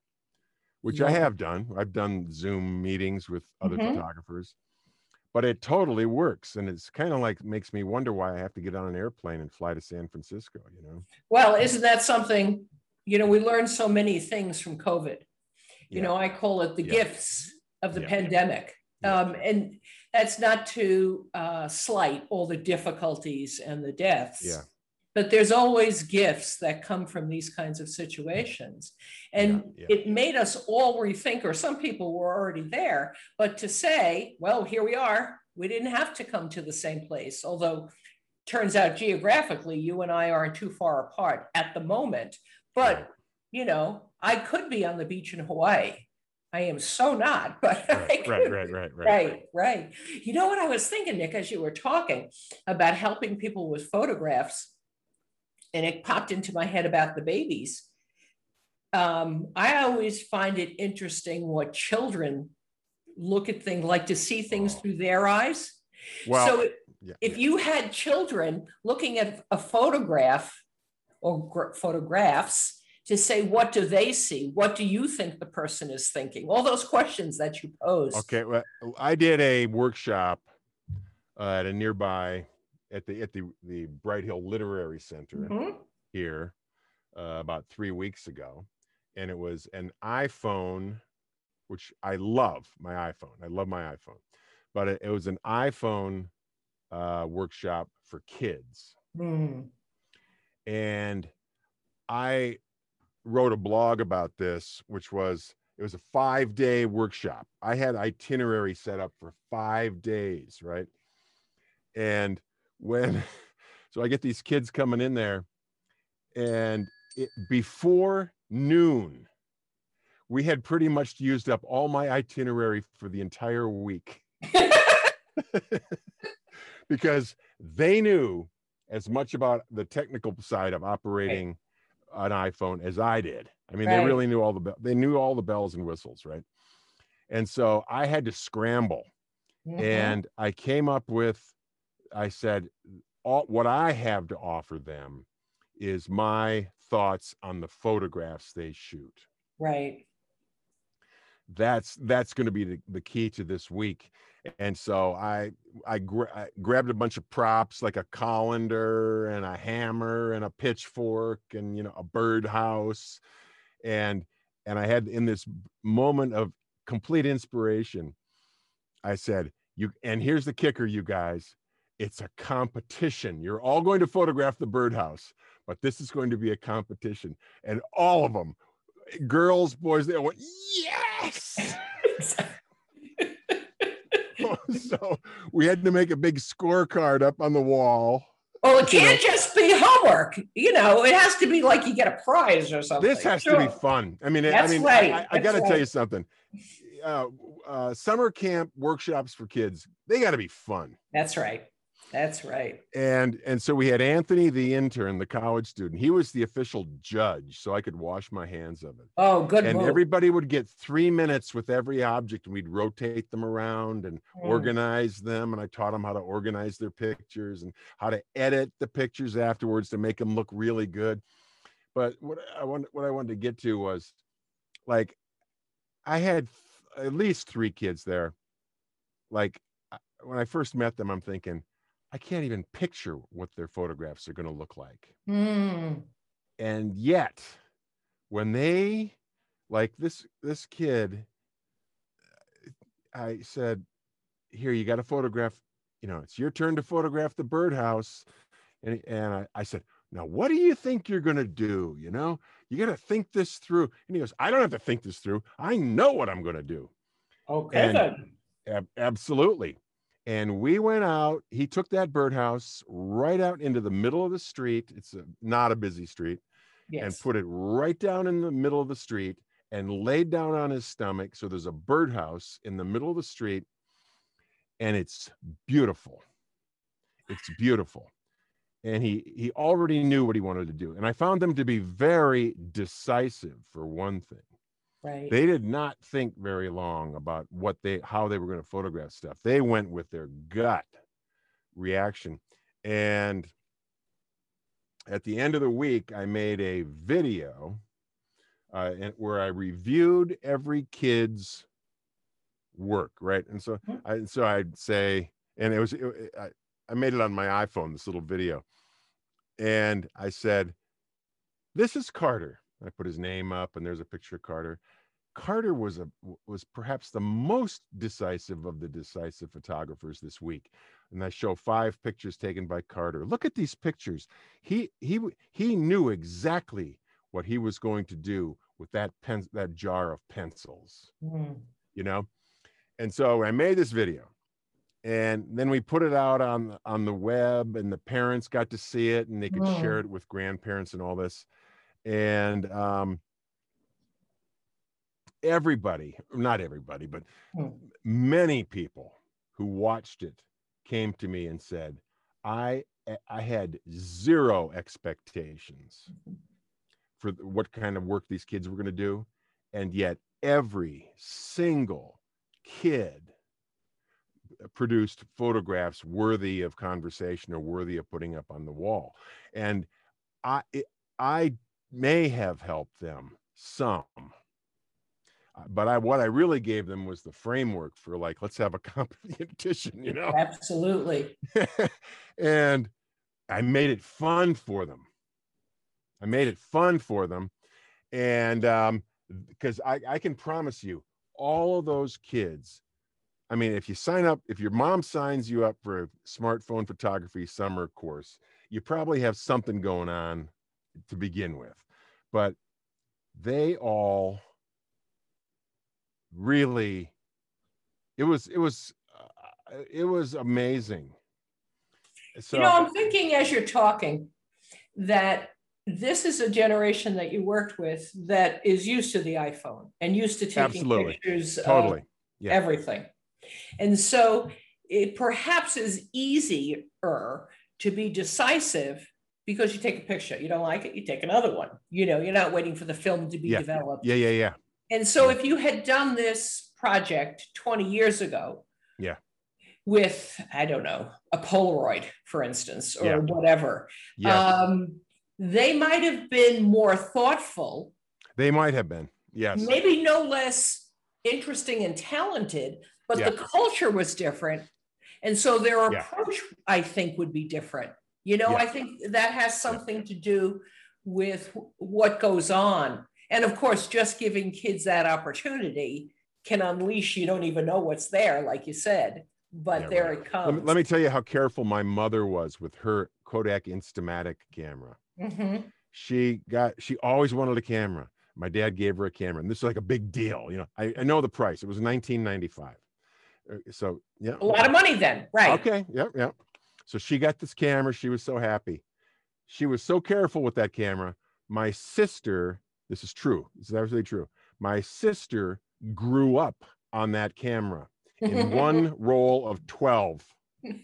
which I have done. I've done Zoom meetings with other Mhm. photographers but it totally works and it's kind of like makes me wonder why i have to get on an airplane and fly to san francisco you know Well, isn't that something you know, we learned so many things from COVID. You Yeah. know, I call it the Yeah. gifts of the Yeah. pandemic. Um, and that's not to uh, slight all the difficulties and the deaths. Yeah. But there's always gifts that come from these kinds of situations. And Yeah, yeah. it made us all rethink, or some people were already there, but to say, well, here we are. We didn't have to come to the same place, although turns out geographically, you and I aren't too far apart at the moment. But you know, I could be on the beach in Hawaii. I am so not, [laughs] but I Right, right, right, right. Right, right. You know what I was thinking, Nick, as you were talking about helping people with photographs, and it popped into my head about the babies. Um, I always find it interesting what children look at things like to see things through their eyes. Well, so yeah, if you had children looking at a photograph or gr- photographs to say what do they see what do you think the person is thinking all those questions that you pose Okay, well, I did a workshop uh, at a nearby at the at the the Bright Hill Literary Center Mhm. here uh, about three weeks ago, and it was an iPhone, which I love my iPhone. I love my iPhone, but it, it was an iPhone uh, workshop for kids, Hmm. and I wrote a blog about this, which was it was a five day workshop. I had itinerary set up for five days, right? And when, [laughs] so I get these kids coming in there, and it, before noon, we had pretty much used up all my itinerary for the entire week [laughs] because they knew as much about the technical side of operating an iPhone as I did. I mean, they really knew all the be- they knew all the bells and whistles, right? And so I had to scramble, Mhm. and I came up with, I said, all what I have to offer them is my thoughts on the photographs they shoot. Right. That's that's going to be the, the key to this week. And so i I, gra- I grabbed a bunch of props like a colander and a hammer and a pitchfork and you know a birdhouse. And and i had in this moment of complete inspiration i said you and here's the kicker you guys it's a competition you're all going to photograph the birdhouse but this is going to be a competition and all of them girls boys they all went yes [laughs] so we had to make a big scorecard up on the wall. well it You know. can't just be homework you know it has to be like you get a prize or something This has to be fun. I mean, I mean, right. I, I That's got to tell you something. Uh, uh, summer camp workshops for kids, they got to be fun. that's right that's right And and so we had Anthony, the intern, the college student. He was the official judge, so I could wash my hands of it. oh good and move. everybody would get three minutes with every object, and we'd rotate them around and Mm. organize them. And I taught them how to organize their pictures and how to edit the pictures afterwards to make them look really good. But what I want, what I wanted to get to was, like, I had at least three kids there. Like, when I first met them, I'm thinking, I can't even picture what their photographs are going to look like. Hmm. and yet when they like this this kid i said here you got to photograph you know it's your turn to photograph the birdhouse. And, and I, I said now what do you think you're going to do you know? You got to think this through. And he goes i don't have to think this through. I know what i'm going to do. Okay And- Ab- absolutely. And we went out. He took that birdhouse right out into the middle of the street. It's a, not a busy street, and put it right down in the middle of the street and laid down on his stomach. So there's a birdhouse in the middle of the street, and it's beautiful. It's beautiful. And he he already knew what he wanted to do. And I found them to be very decisive for one thing right. They did not think very long about what they how they were going to photograph stuff. They went with their gut reaction. And at the end of the week i made a video uh, and where i reviewed every kid's work right? And so Mhm. i so i'd say and it was it, I, I made it on my iphone this little video. And i said this is carter I put his name up, and there's a picture of Carter. Carter was a was perhaps the most decisive of the decisive photographers this week. And I show five pictures taken by Carter. Look at these pictures. He he he knew exactly what he was going to do with that pen that jar of pencils. Mm. You know? And so I made this video. And then we put it out on on the web and the parents got to see it and they could mm. share it with grandparents and all this. And um everybody, not everybody, but mm. many people who watched it came to me and said, I I had zero expectations for what kind of work these kids were going to do. And yet every single kid produced photographs worthy of conversation or worthy of putting up on the wall. And I I may have helped them some uh, but I what I really gave them was the framework for like let's have a [laughs] competition, you know. Absolutely. [laughs] and I made it fun for them. I made it fun for them, and um, because I I can promise you, all of those kids. I mean, if you sign up, if your mom signs you up for a smartphone photography summer course, you probably have something going on to begin with. But they all really it was it was uh, it was amazing so you know i'm thinking as you're talking that this is a generation that you worked with that is used to the iphone and used to taking Absolutely. pictures totally. of yeah. everything and so it perhaps is easier to be decisive because you take a picture you don't like it you take another one you know you're not waiting for the film to be yeah. developed yeah yeah yeah and so if you had done this project 20 years ago, yeah, with I don't know, a Polaroid, for instance, or yeah. whatever, yeah. um, they might have been more thoughtful. They might have been, yes. Maybe no less interesting and talented, but yeah. the culture was different. And so their approach, I think, would be different. You know, I think that has something to do with what goes on and of course, just giving kids that opportunity can unleash, you don't even know what's there, like you said, but yeah, there right. it comes. Let me, let me, tell you how careful my mother was with her Kodak Instamatic camera. Mm-hmm. She got, she always wanted a camera. My dad gave her a camera, and this is like a big deal. You know, I, I know the price. It was 1995. Uh, so yeah, a lot of money then, right? Okay, yep, yep. So she got this camera. She was so happy. She was so careful with that camera. My sister this is true. This is absolutely true. My sister grew up on that camera in one [laughs] roll of 12. [laughs]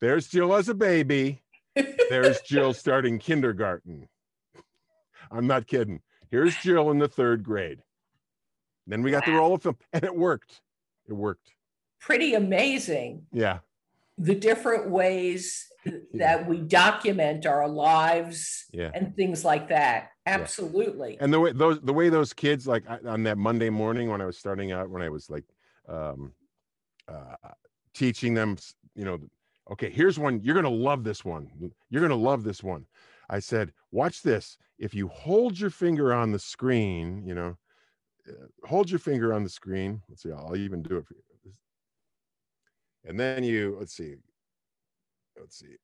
There's Jill as a baby. There's Jill [laughs] starting kindergarten. I'm not kidding. Here's Jill in the third grade. Then we got wow. the roll of film, and it worked. It worked. Pretty amazing. Yeah. The different ways that we document our lives yeah. and things like that. Absolutely. Yeah. And the way those the way those kids like on that Monday morning when I was starting out when I was like um uh teaching them, you know, okay, here's one you're to love this one. You're to love this one. I said, "Watch this. If you hold your finger on the screen, you know, uh, hold your finger on the screen. Let's see, I'll even do it for you. And then you, let's see, let's see.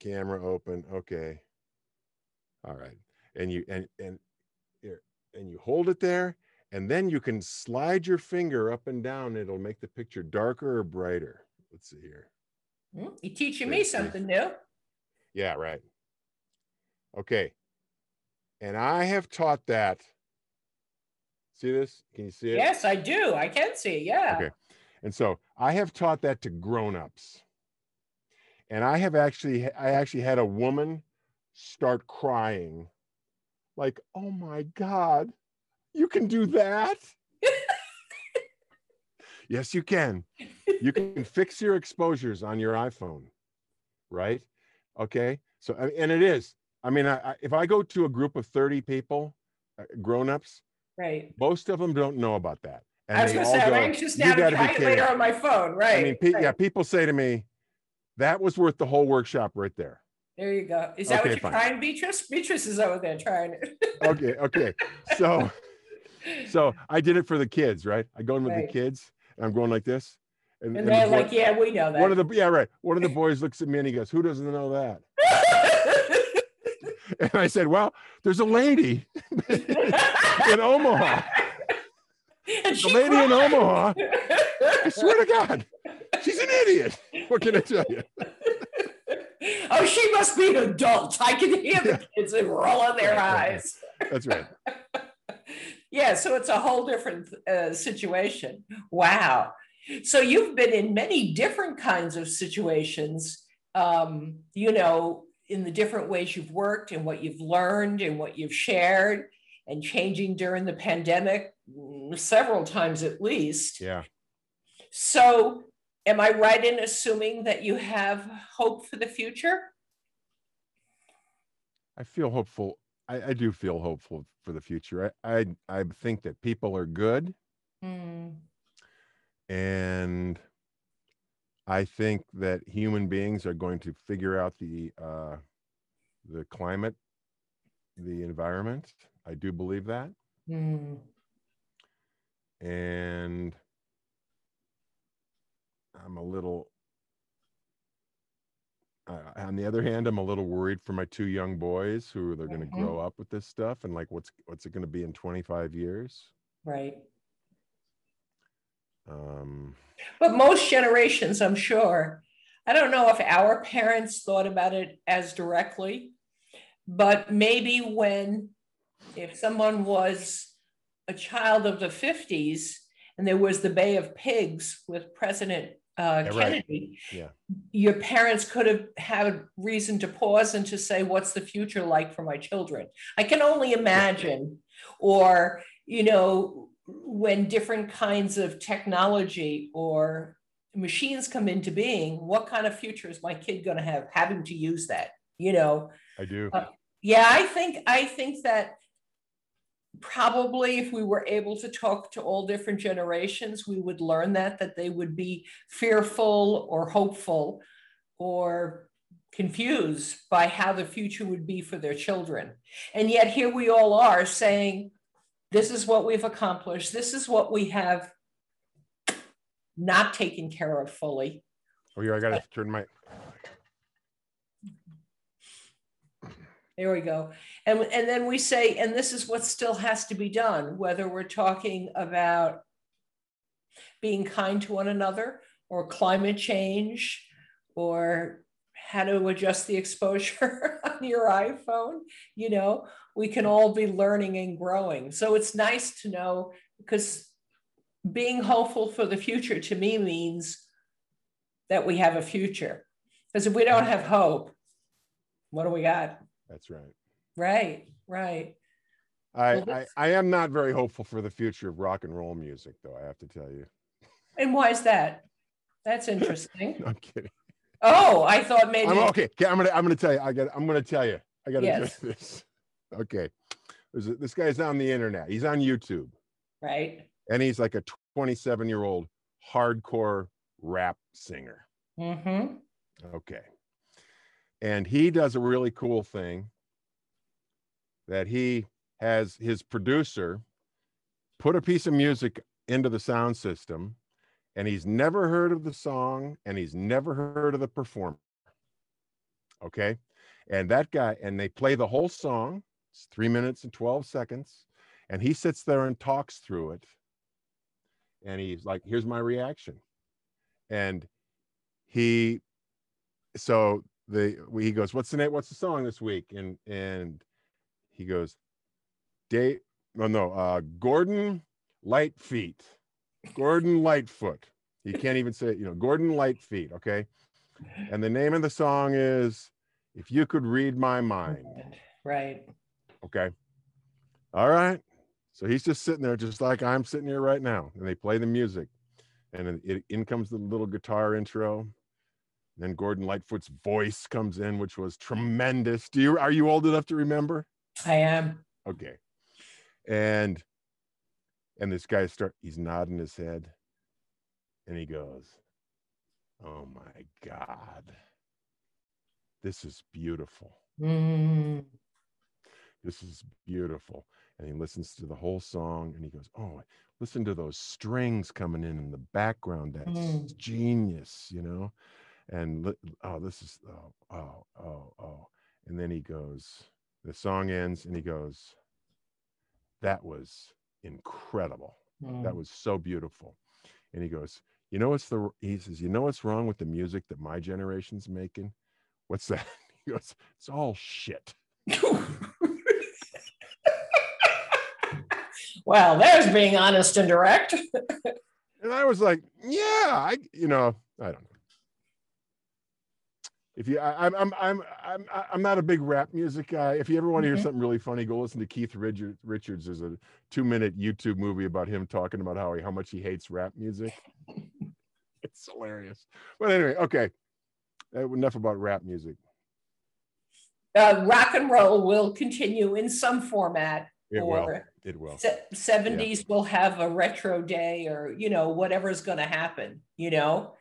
Camera open. Okay. All right. And you and and and you hold it there and then you can slide your finger up and down it'll make the picture darker or brighter. Let's see here. Hmm, you're teaching me something new. Yeah right. Okay. And i have taught that. See this? Can you see it? Yes i do. I can see it yeah. Okay and so i have taught that to grown-ups. And i have actually i actually had a woman start crying like oh my god you can do that? [laughs] Yes you can. You can fix your exposures on your iphone right? Okay? So and it is i mean I, if i go to a group of 30 people uh, grown-ups right. most of them don't know about that and I was going to say, I'm anxious now to try it later on my phone, right? I mean, pe- right. yeah, people say to me, that was worth the whole workshop right there. There you go. Is that Okay, what you're fine. trying, Beatrice? Beatrice is over there trying it. [laughs] Okay, okay. So so I did it for the kids, right? I go in with Right. the kids and I'm going like this. And the they're boy- like, yeah, we know that. one of the yeah, right. One of the [laughs] boys looks at me and he goes, Who doesn't know that? [laughs] And I said, Well, there's a lady in Omaha. And The lady in. Omaha. I swear to God, [laughs] she's an idiot. What can I tell you? oh, she must be an adult. I can hear the kids rolling their eyes. That's right. [laughs] Yeah, so it's a whole different uh, situation. Wow. So you've been in many different kinds of situations, um, you know, in the different ways you've worked and what you've learned and what you've shared and changing during the pandemic several times at least. Yeah. So, am I right in assuming that you have hope for the future? I feel hopeful. I, I do feel hopeful for the future. I, I I think that people are good and I think that human beings are going to figure out the uh, the climate, the environment. I do believe that, Hmm. And I'm a little. Uh, on the other hand, I'm a little worried for my two young boys who they're going to Mhm. grow up with this stuff and like what's what's it going to be in 25 years. Right. Um, But most generations, I'm sure, I don't know if our parents thought about it as directly, but maybe when, if someone was a child of the 50s and there was the Bay of Pigs with President uh, Yeah, right. Kennedy, Yeah. your parents could have had reason to pause and to say, What's the future like for my children? I can only imagine. Or, you know, when different kinds of technology or machines come into being, what kind of future is my kid going to have having to use that? You know, I do. Uh, yeah, I think I think that probably if we were able to talk to all different generations, we would learn that that they would be fearful or hopeful or confused by how the future would be for their children. And yet here we all are saying, this is what we've accomplished. This is what we have not taken care of fully. Oh, yeah, I got to turn my. There we go. And, and then we say, and this is what still has to be done, whether we're talking about being kind to one another or climate change or how to adjust the exposure [laughs] on your iPhone. You know, we can all be learning and growing. So it's nice to know because being hopeful for the future to me means that we have a future. Because if we don't have hope, what do we got? That's right. Right, right. I, Well, I, I am not very hopeful for the future of rock and roll music, though. I have to tell you. And why is that? That's [laughs] interesting. I'm kidding. Oh, I thought maybe. I'm okay. okay, I'm gonna I'm gonna tell you. I got. I'm gonna tell you. I got to Yes. do [laughs] this. Okay. There's a, this guy's on the internet. He's on YouTube, Right. and he's like a 27 year old hardcore rap singer. Mm-hmm. Okay. And he does a really cool thing that he has his producer put a piece of music into the sound system and he's never heard of the song and he's never heard of the performer. Okay. And that guy, and they play the whole song. It's three minutes and 12 seconds. And he sits there and talks through it. And he's like, here's my reaction. And he so the he goes, "What's the name? What's the song this week?" And and he goes, "Dave, no, no, uh, Gordon Lightfeet, Gordon Lightfoot." He can't even say, you know, Gordon Lightfeet. Okay, and the name of the song is "If You Could Read My Mind." Right. Okay, all right. So he's just sitting there, just like I'm sitting here right now, and they play the music, and it, in comes the little guitar intro. Then Gordon Lightfoot's voice comes in, which was tremendous. Do you are you old enough to remember? I am. Okay. And and this guy start he's nodding his head and he goes, Oh my God. this is beautiful. Mm. This is beautiful. And he listens to the whole song and he goes, Oh, listen to those strings coming in in the background. That's Mm. genius, you know? And oh, this is, oh, oh, oh, oh. And then he goes, the song ends and he goes, That was incredible. That Mm. was so beautiful. And he goes, You know what's the, he says, You know what's wrong with the music that my generation's making? What's that? [laughs] He goes, It's all shit. [laughs] well, there's being honest and direct. [laughs] And I was like, yeah, I, you know, I don't know. If you, I, I'm, I'm, I'm, I'm, I'm not a big rap music guy. If you ever want to hear Mhm. something really funny, go listen to Keith Richards. Richards. There's a two-minute YouTube movie about him talking about how he, how much he hates rap music. it's hilarious. But anyway, okay. Uh, Enough about rap music. Uh, rock and roll will continue in some format. It will. or It will. se- 70s will have a retro day or, you know, whatever's going to happen, you know?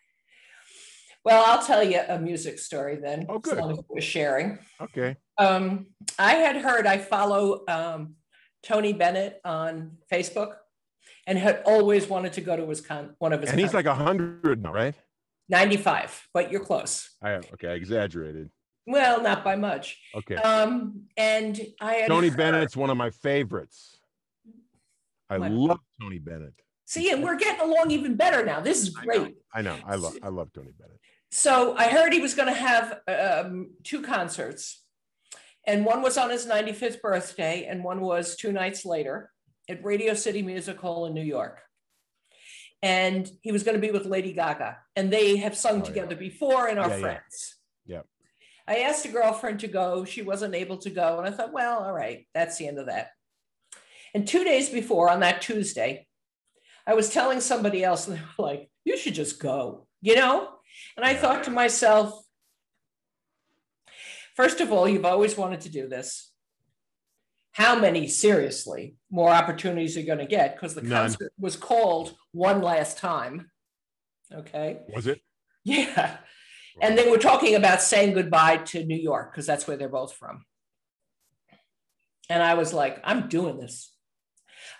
Well, I'll tell you a music story then. Oh, as good. long as we're sharing. Okay. Um, I had heard I follow um, Tony Bennett on Facebook and had always wanted to go to his con- one of his And he's like a hundred now, right? 95, but you're close. I am. okay. I exaggerated. Well, not by much. Okay. Um, and I had Tony heard- Bennett's one of my favorites. I My- love Tony Bennett. See, and we're getting along even better now. This is I know. great. I know. I love. I love Tony Bennett. So I heard he was going to have um, two concerts, and one was on his 95th birthday, and one was two nights later at Radio City Music Hall in New York. And he was going to be with Lady Gaga, and they have sung Oh, yeah. together before and are Yeah, yeah. friends. Yeah. I asked a girlfriend to go. She wasn't able to go. And I thought, well, all right, that's the end of that. And two days before, on that Tuesday, I was telling somebody else, and they were like, you should just go, you know? And I thought to myself, first of all, you've always wanted to do this. How many, seriously, more opportunities are you going to get? Because the None. concert was called one last time. Okay. Was it? Yeah. And they were talking about saying goodbye to New York because that's where they're both from. And I was like, I'm doing this.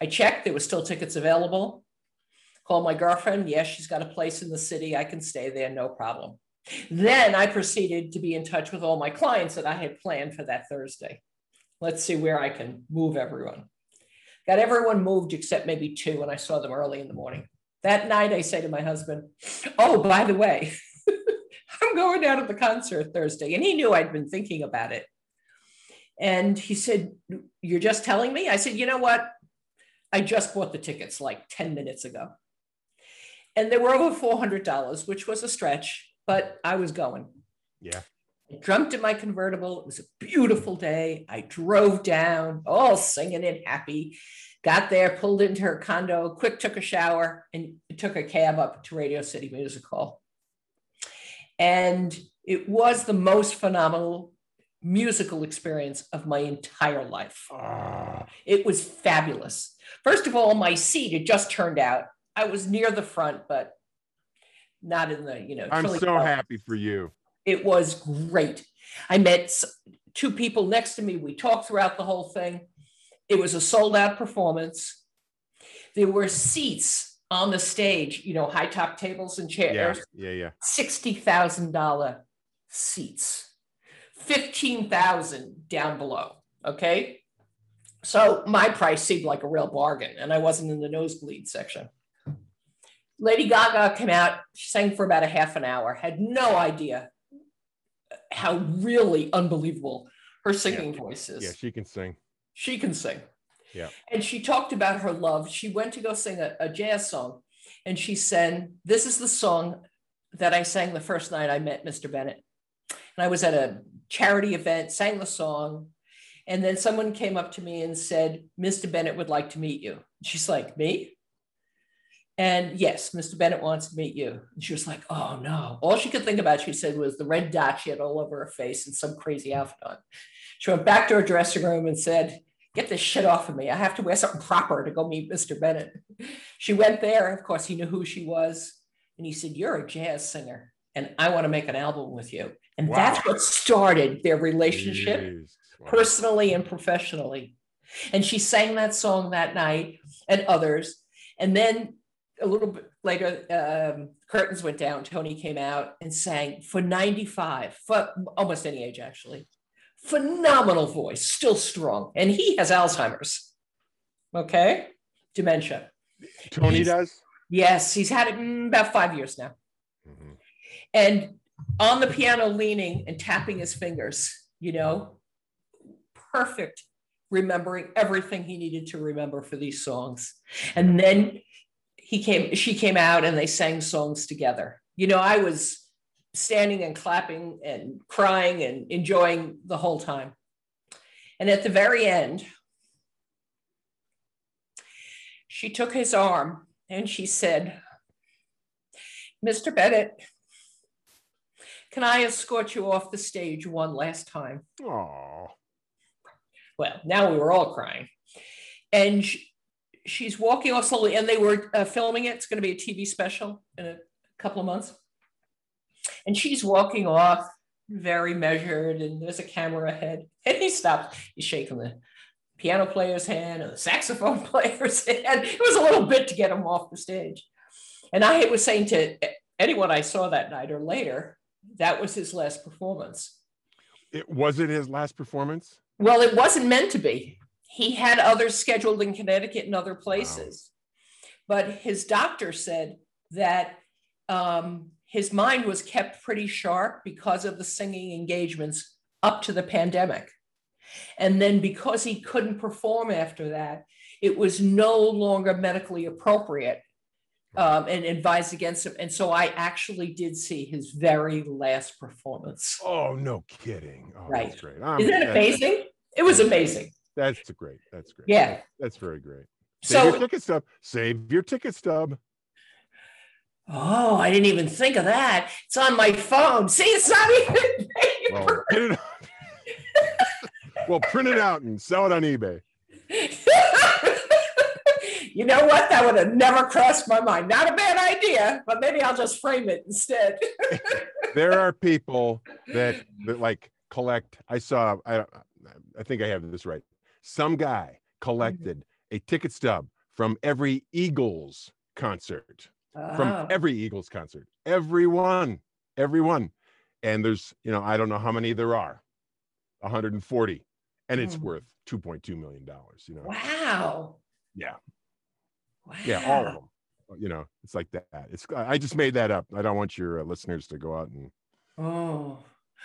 I checked, there were still tickets available. Called my girlfriend. Yes, she's got a place in the city. I can stay there, no problem. Then I proceeded to be in touch with all my clients that I had planned for that Thursday. Let's see where I can move everyone. Got everyone moved except maybe two, and I saw them early in the morning. That night, I say to my husband, Oh, by the way, [laughs] I'm going down to the concert Thursday. And he knew I'd been thinking about it. And he said, You're just telling me? I said, You know what? I just bought the tickets like 10 minutes ago. And they were over $400, which was a stretch, but I was going. Yeah. I jumped in my convertible. It was a beautiful day. I drove down, all singing and happy. Got there, pulled into her condo, quick took a shower, and took a cab up to Radio City Music Hall. And it was the most phenomenal musical experience of my entire life. Ah, It was fabulous. First of all, my seat had just turned out. I was near the front, but not in the, you know. I'm so happy for you. It was great. I met two people next to me. We talked throughout the whole thing. It was a sold out performance. There were seats on the stage, you know, high top tables and chairs. Yeah. Yeah. Yeah. $60,000 seats, 15,000 down below. Okay. So my price seemed like a real bargain, and I wasn't in the nosebleed section. Lady Gaga came out, she sang for about a half an hour, had no idea how really unbelievable her singing voice is. Yeah. She can sing. She can sing. Yeah. And she talked about her love. She went to go sing a, a jazz song, and she said, This is the song that I sang the first night I met Mr. Bennett. And I was at a charity event, sang the song. And then someone came up to me and said, Mr. Bennett would like to meet you. She's like, Me? And yes, Mr. Bennett wants to meet you. And she was like, Oh no. All she could think about, she said, was the red dot she had all over her face and some crazy outfit on. She went back to her dressing room and said, Get this shit off of me. I have to wear something proper to go meet Mr. Bennett. She went there. Of course, he knew who she was. And he said, You're a jazz singer. and I want to make an album with you. And wow. that's what started their relationship, personally and professionally. And she sang that song that night and others. And then a little bit later, um, curtains went down. Tony came out and sang for 95, for almost any age, actually. Phenomenal voice, still strong. And he has Alzheimer's. Okay. Dementia. Tony he's, does? Yes. He's had it mm, about five years now. Mm-hmm. And on the piano, leaning and tapping his fingers, you know, perfect remembering everything he needed to remember for these songs. And then he came, she came out and they sang songs together. You know, I was standing and clapping and crying and enjoying the whole time. And at the very end, she took his arm and she said, Mr. Bennett, can I escort you off the stage one last time? Oh. Well, now we were all crying. And she, she's walking off slowly, and they were uh, filming it. It's going to be a TV special in a couple of months. And she's walking off very measured, and there's a camera ahead. [laughs] And he stops. He's shaking the piano player's hand and the saxophone [laughs] player's hand. It was a little bit to get him off the stage. And I was saying to anyone I saw that night or later, that was his last performance. It was it his last performance? Well, it wasn't meant to be he had others scheduled in Connecticut and other places. Wow. But his doctor said that um, his mind was kept pretty sharp because of the singing engagements up to the pandemic. And then because he couldn't perform after that, it was no longer medically appropriate um, and advised against him. And so I actually did see his very last performance. Oh, no kidding. Oh, right. That's great. Isn't that amazing? It was amazing. That's great. That's great. Yeah. That's very great. Save so, your ticket stub. Save your ticket stub. Oh, I didn't even think of that. It's on my phone. See, it's not even [laughs] well, it [laughs] well, print it out and sell it on eBay. [laughs] you know what? That would have never crossed my mind. Not a bad idea, but maybe I'll just frame it instead. there are people that that like collect. I saw. I I think I have this right some guy mm-hmm. collected a ticket stub from every Eagles concert, from ah. every Eagles concert, every one, every one. And there's, you know, I don't know how many there are, 140, and it's mm. worth 2.2 million dollars. You know. Wow. Yeah. Wow. Yeah, all of them. You know, it's like that. It's I just made that up. I don't want your uh, listeners to go out and. Oh.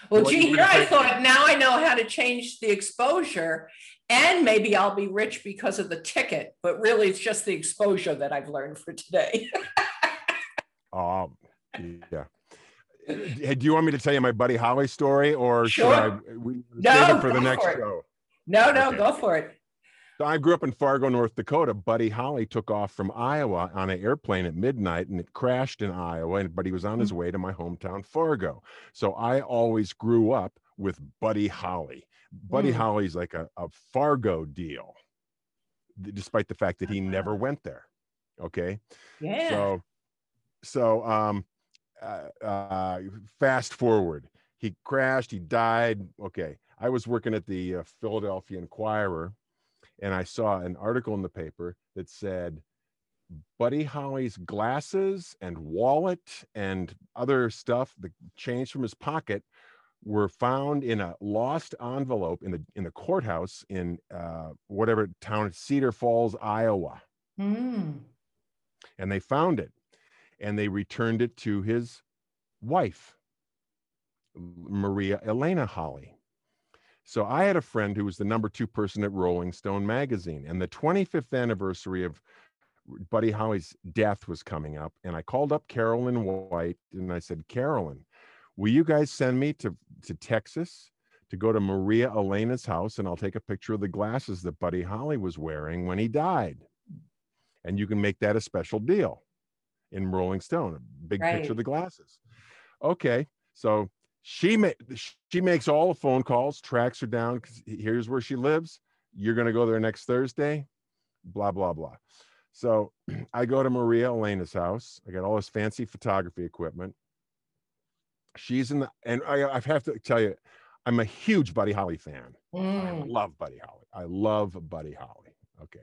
Well, gee, here I thought now I know how to change the exposure and maybe I'll be rich because of the ticket, but really it's just the exposure that I've learned for today. [laughs] um, yeah. Hey, do you want me to tell you my buddy Holly story or sure. should I we no, save it for the next for show? No, no, okay. go for it. So I grew up in Fargo, North Dakota. Buddy Holly took off from Iowa on an airplane at midnight and it crashed in Iowa, but he was on his mm-hmm. way to my hometown, Fargo. So I always grew up with Buddy Holly. Buddy mm. Holly's like a, a Fargo deal, despite the fact that he never went there. Okay. Yeah. So, so um, uh, uh, fast forward, he crashed, he died. Okay. I was working at the uh, Philadelphia Inquirer and I saw an article in the paper that said Buddy Holly's glasses and wallet and other stuff, the change from his pocket, were found in a lost envelope in the in the courthouse in uh, whatever town, Cedar Falls, Iowa. Mm. And they found it, and they returned it to his wife, Maria Elena Holly. So I had a friend who was the number two person at Rolling Stone magazine, and the 25th anniversary of Buddy Holly's death was coming up. And I called up Carolyn White and I said, Carolyn, will you guys send me to, to Texas to go to Maria Elena's house and I'll take a picture of the glasses that Buddy Holly was wearing when he died? And you can make that a special deal in Rolling Stone, a big right. picture of the glasses. Okay. So she ma- she makes all the phone calls, tracks her down because here's where she lives. You're gonna go there next Thursday, blah blah blah. So [clears throat] I go to Maria Elena's house. I got all this fancy photography equipment. she's in the and I, I have to tell you, I'm a huge Buddy Holly fan. I Mm. love Buddy Holly. I love Buddy Holly. Okay.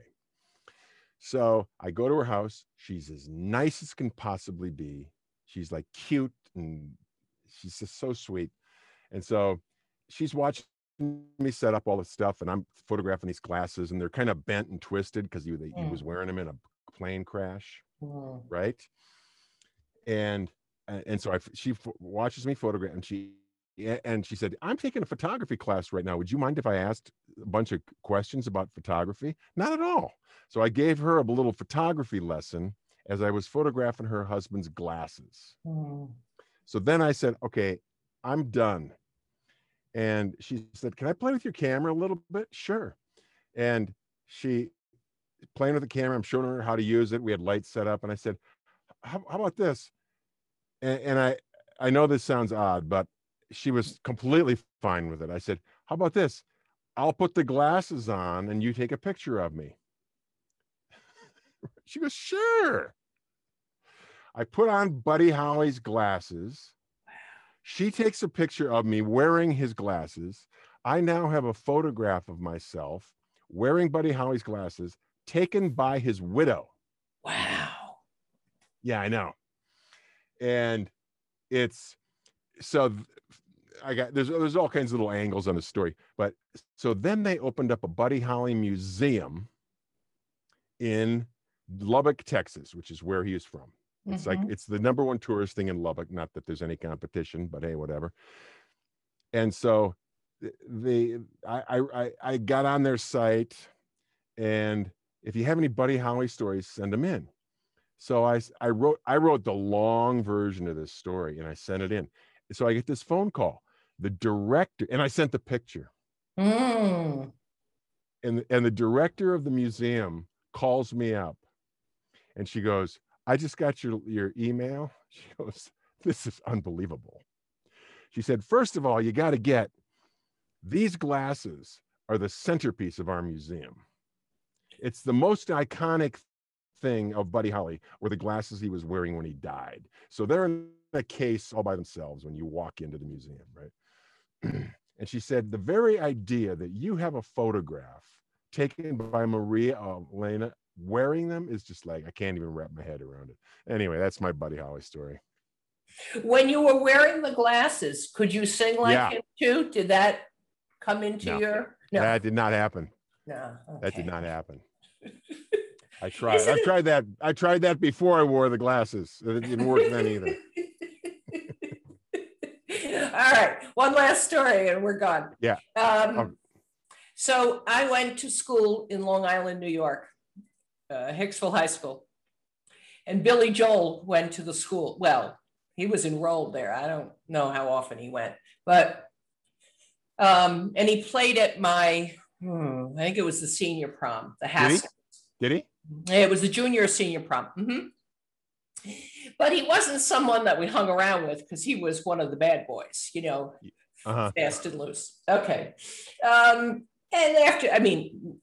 So I go to her house. She's as nice as can possibly be. She's like cute and she's just so sweet. And so she's watching me set up all the stuff, and I'm photographing these glasses, and they're kind of bent and twisted because he, he Mm. was wearing them in a plane crash Mm. right? And and so I she f- watches me photograph, and she and she said, "I'm taking a photography class right now. Would you mind if I asked a bunch of questions about photography?" Not at all. So I gave her a little photography lesson as I was photographing her husband's glasses. Mm. So then I said, "Okay, I'm done." And she said, "Can I play with your camera a little bit?" Sure. And she playing with the camera. I'm showing her how to use it. We had lights set up, and I said, "How, how about this?" And, and I I know this sounds odd, but she was completely fine with it. I said, "How about this? I'll put the glasses on, and you take a picture of me." [laughs] she goes, "Sure." I put on Buddy Holly's glasses. She takes a picture of me wearing his glasses. I now have a photograph of myself wearing Buddy Holly's glasses taken by his widow. Wow. Yeah, I know. And it's so I got there's there's all kinds of little angles on the story. But so then they opened up a Buddy Holly museum in Lubbock, Texas, which is where he is from. It's like Mhm. it's the number one tourist thing in Lubbock. Not that there's any competition, but hey, whatever. And so the I I I- I got on their site, and if you have any Buddy Holly stories, send them in. So I I wrote I wrote the long version of this story and I sent it in. So I get this phone call. The director and I sent the picture, Mm. and and the director of the museum calls me up, and she goes, "I just got your your email." [laughs] She goes, "This is unbelievable." She said, first of all, you got to get these glasses are the centerpiece of our museum. It's the most iconic thing of Buddy Holly were the glasses he was wearing when he died. So they're in a case all by themselves when you walk into the museum, right? [clears throat] and she said, the very idea that you have a photograph taken by Maria Elena wearing them is just like, I can't even wrap my head around it. Anyway, that's my Buddy Holly story. When you were wearing the glasses, could you sing like Yeah. him too? Did that come into No. your? No, That did not happen. no. That did not happen. [laughs] I tried. I've tried that. I tried that before I wore the glasses. It didn't work then either. [laughs] All right, one last story and we're gone. Yeah. Um, Oh. so I went to school in Long Island, New York, uh, Hicksville High School. And Billy Joel went to the school. Well, he was enrolled there. I don't know how often he went, but um, and he played at my, hmm, I think it was the senior prom, the did he? Did he? It was the junior or senior prom. Mhm. But he wasn't someone that we hung around with because he was one of the bad boys, you know, Uh-huh. fast and loose. Okay. Um, and after, I mean,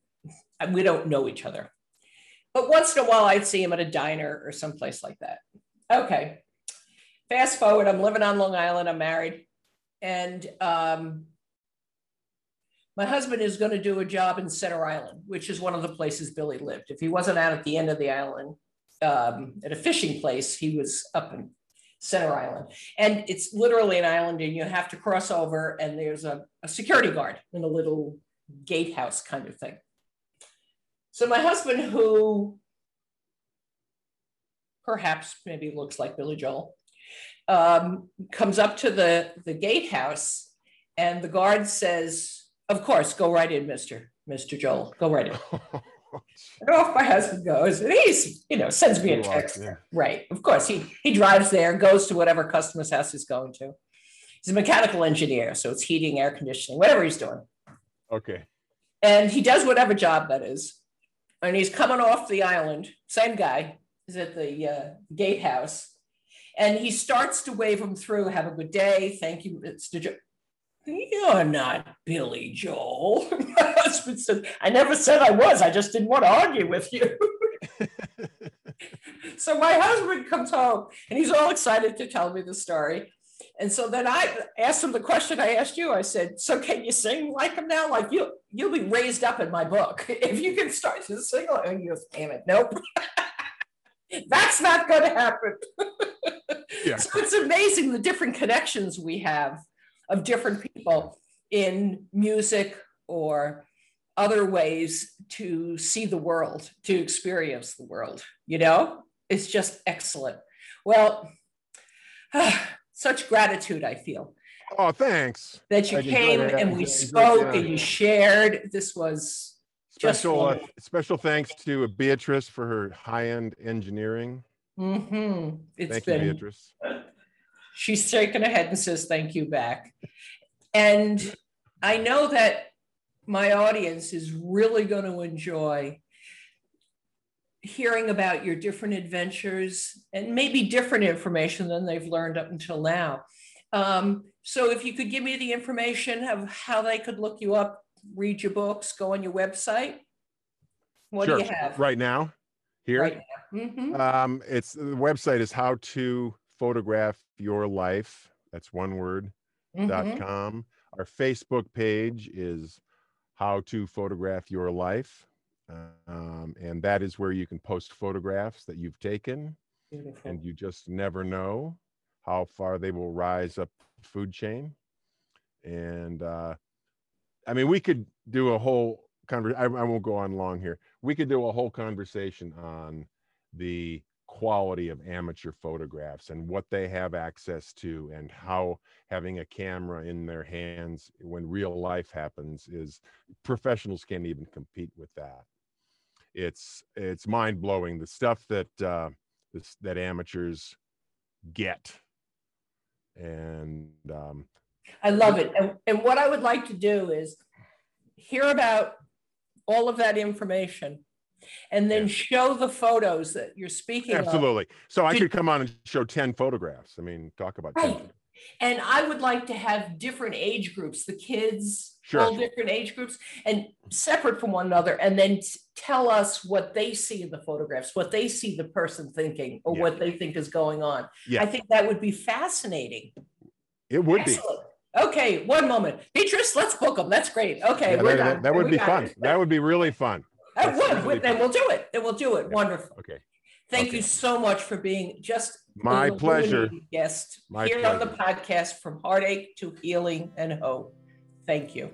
we don't know each other. But once in a while, I'd see him at a diner or someplace like that. Okay. Fast forward, I'm living on Long Island, I'm married. And um, my husband is going to do a job in Center Island, which is one of the places Billy lived. If he wasn't out at the end of the island um, at a fishing place, he was up in Center Island. And it's literally an island, and you have to cross over, and there's a, a security guard in a little gatehouse kind of thing. So my husband, who perhaps maybe looks like Billy Joel, um, comes up to the, the gatehouse, and the guard says, Of course, go right in, Mr. Mr. Joel, go right in. And [laughs] off my husband goes, and he's, you know, sends me a text. Right. Of course, he he drives there, goes to whatever customer's house he's going to. He's a mechanical engineer, so it's heating, air conditioning, whatever he's doing. Okay. And he does whatever job that is. And he's coming off the island, same guy, is at the uh, gatehouse. And he starts to wave him through, have a good day. Thank you, Mr. Joel. You're not Billy Joel. [laughs] My husband said, I never said I was. I just didn't want to argue with you. [laughs] [laughs] so my husband comes home and he's all excited to tell me the story. And so then I asked him the question I asked you. I said, "So can you sing like him now? Like you, you'll be raised up in my book [laughs] if you can start to sing." Like, and he goes, "Damn it, nope, [laughs] that's not going to happen." [laughs] yeah. So it's amazing the different connections we have of different people in music or other ways to see the world, to experience the world. You know, it's just excellent. Well, [sighs] such gratitude I feel. Oh, thanks. That you I came and we spoke and you shared. This was special. Uh, special thanks to Beatrice for her high-end engineering. Mm-hmm. It's Thank been, you, Beatrice. She's shaking her head and says, "Thank you back." And I know that my audience is really going to enjoy hearing about your different adventures and maybe different information than they've learned up until now. Um, so if you could give me the information of how they could look you up, read your books, go on your website. What sure. do you have? Right now? Here? Right now. Mm-hmm. Um, it's the website is how to photograph your life. That's one word. Mm-hmm. Dot com. Our Facebook page is how to photograph your life. Um, and that is where you can post photographs that you've taken. Beautiful. And you just never know how far they will rise up the food chain. And uh, I mean, we could do a whole conversation. I, I won't go on long here. We could do a whole conversation on the quality of amateur photographs and what they have access to and how having a camera in their hands when real life happens is professionals can't even compete with that it's it's mind blowing the stuff that uh, this, that amateurs get, and um, I love it. And, and what I would like to do is hear about all of that information and then yeah. show the photos that you're speaking absolutely of. so i could come on and show 10 photographs i mean talk about right. 10. And I would like to have different age groups, the kids, sure. all different age groups, and separate from one another, and then tell us what they see in the photographs, what they see the person thinking, or yeah. what they think is going on. Yeah. I think that would be fascinating. It would Excellent. be. Okay, one moment. Beatrice, let's book them. That's great. Okay, yeah, we're that, done. That would we be fun. It. That would be really fun. That would. Really then we'll do it. Then we'll do it. Wonderful. Okay. Thank okay. you so much for being just my pleasure. Guest My here pleasure. on the podcast from heartache to healing and hope. Thank you.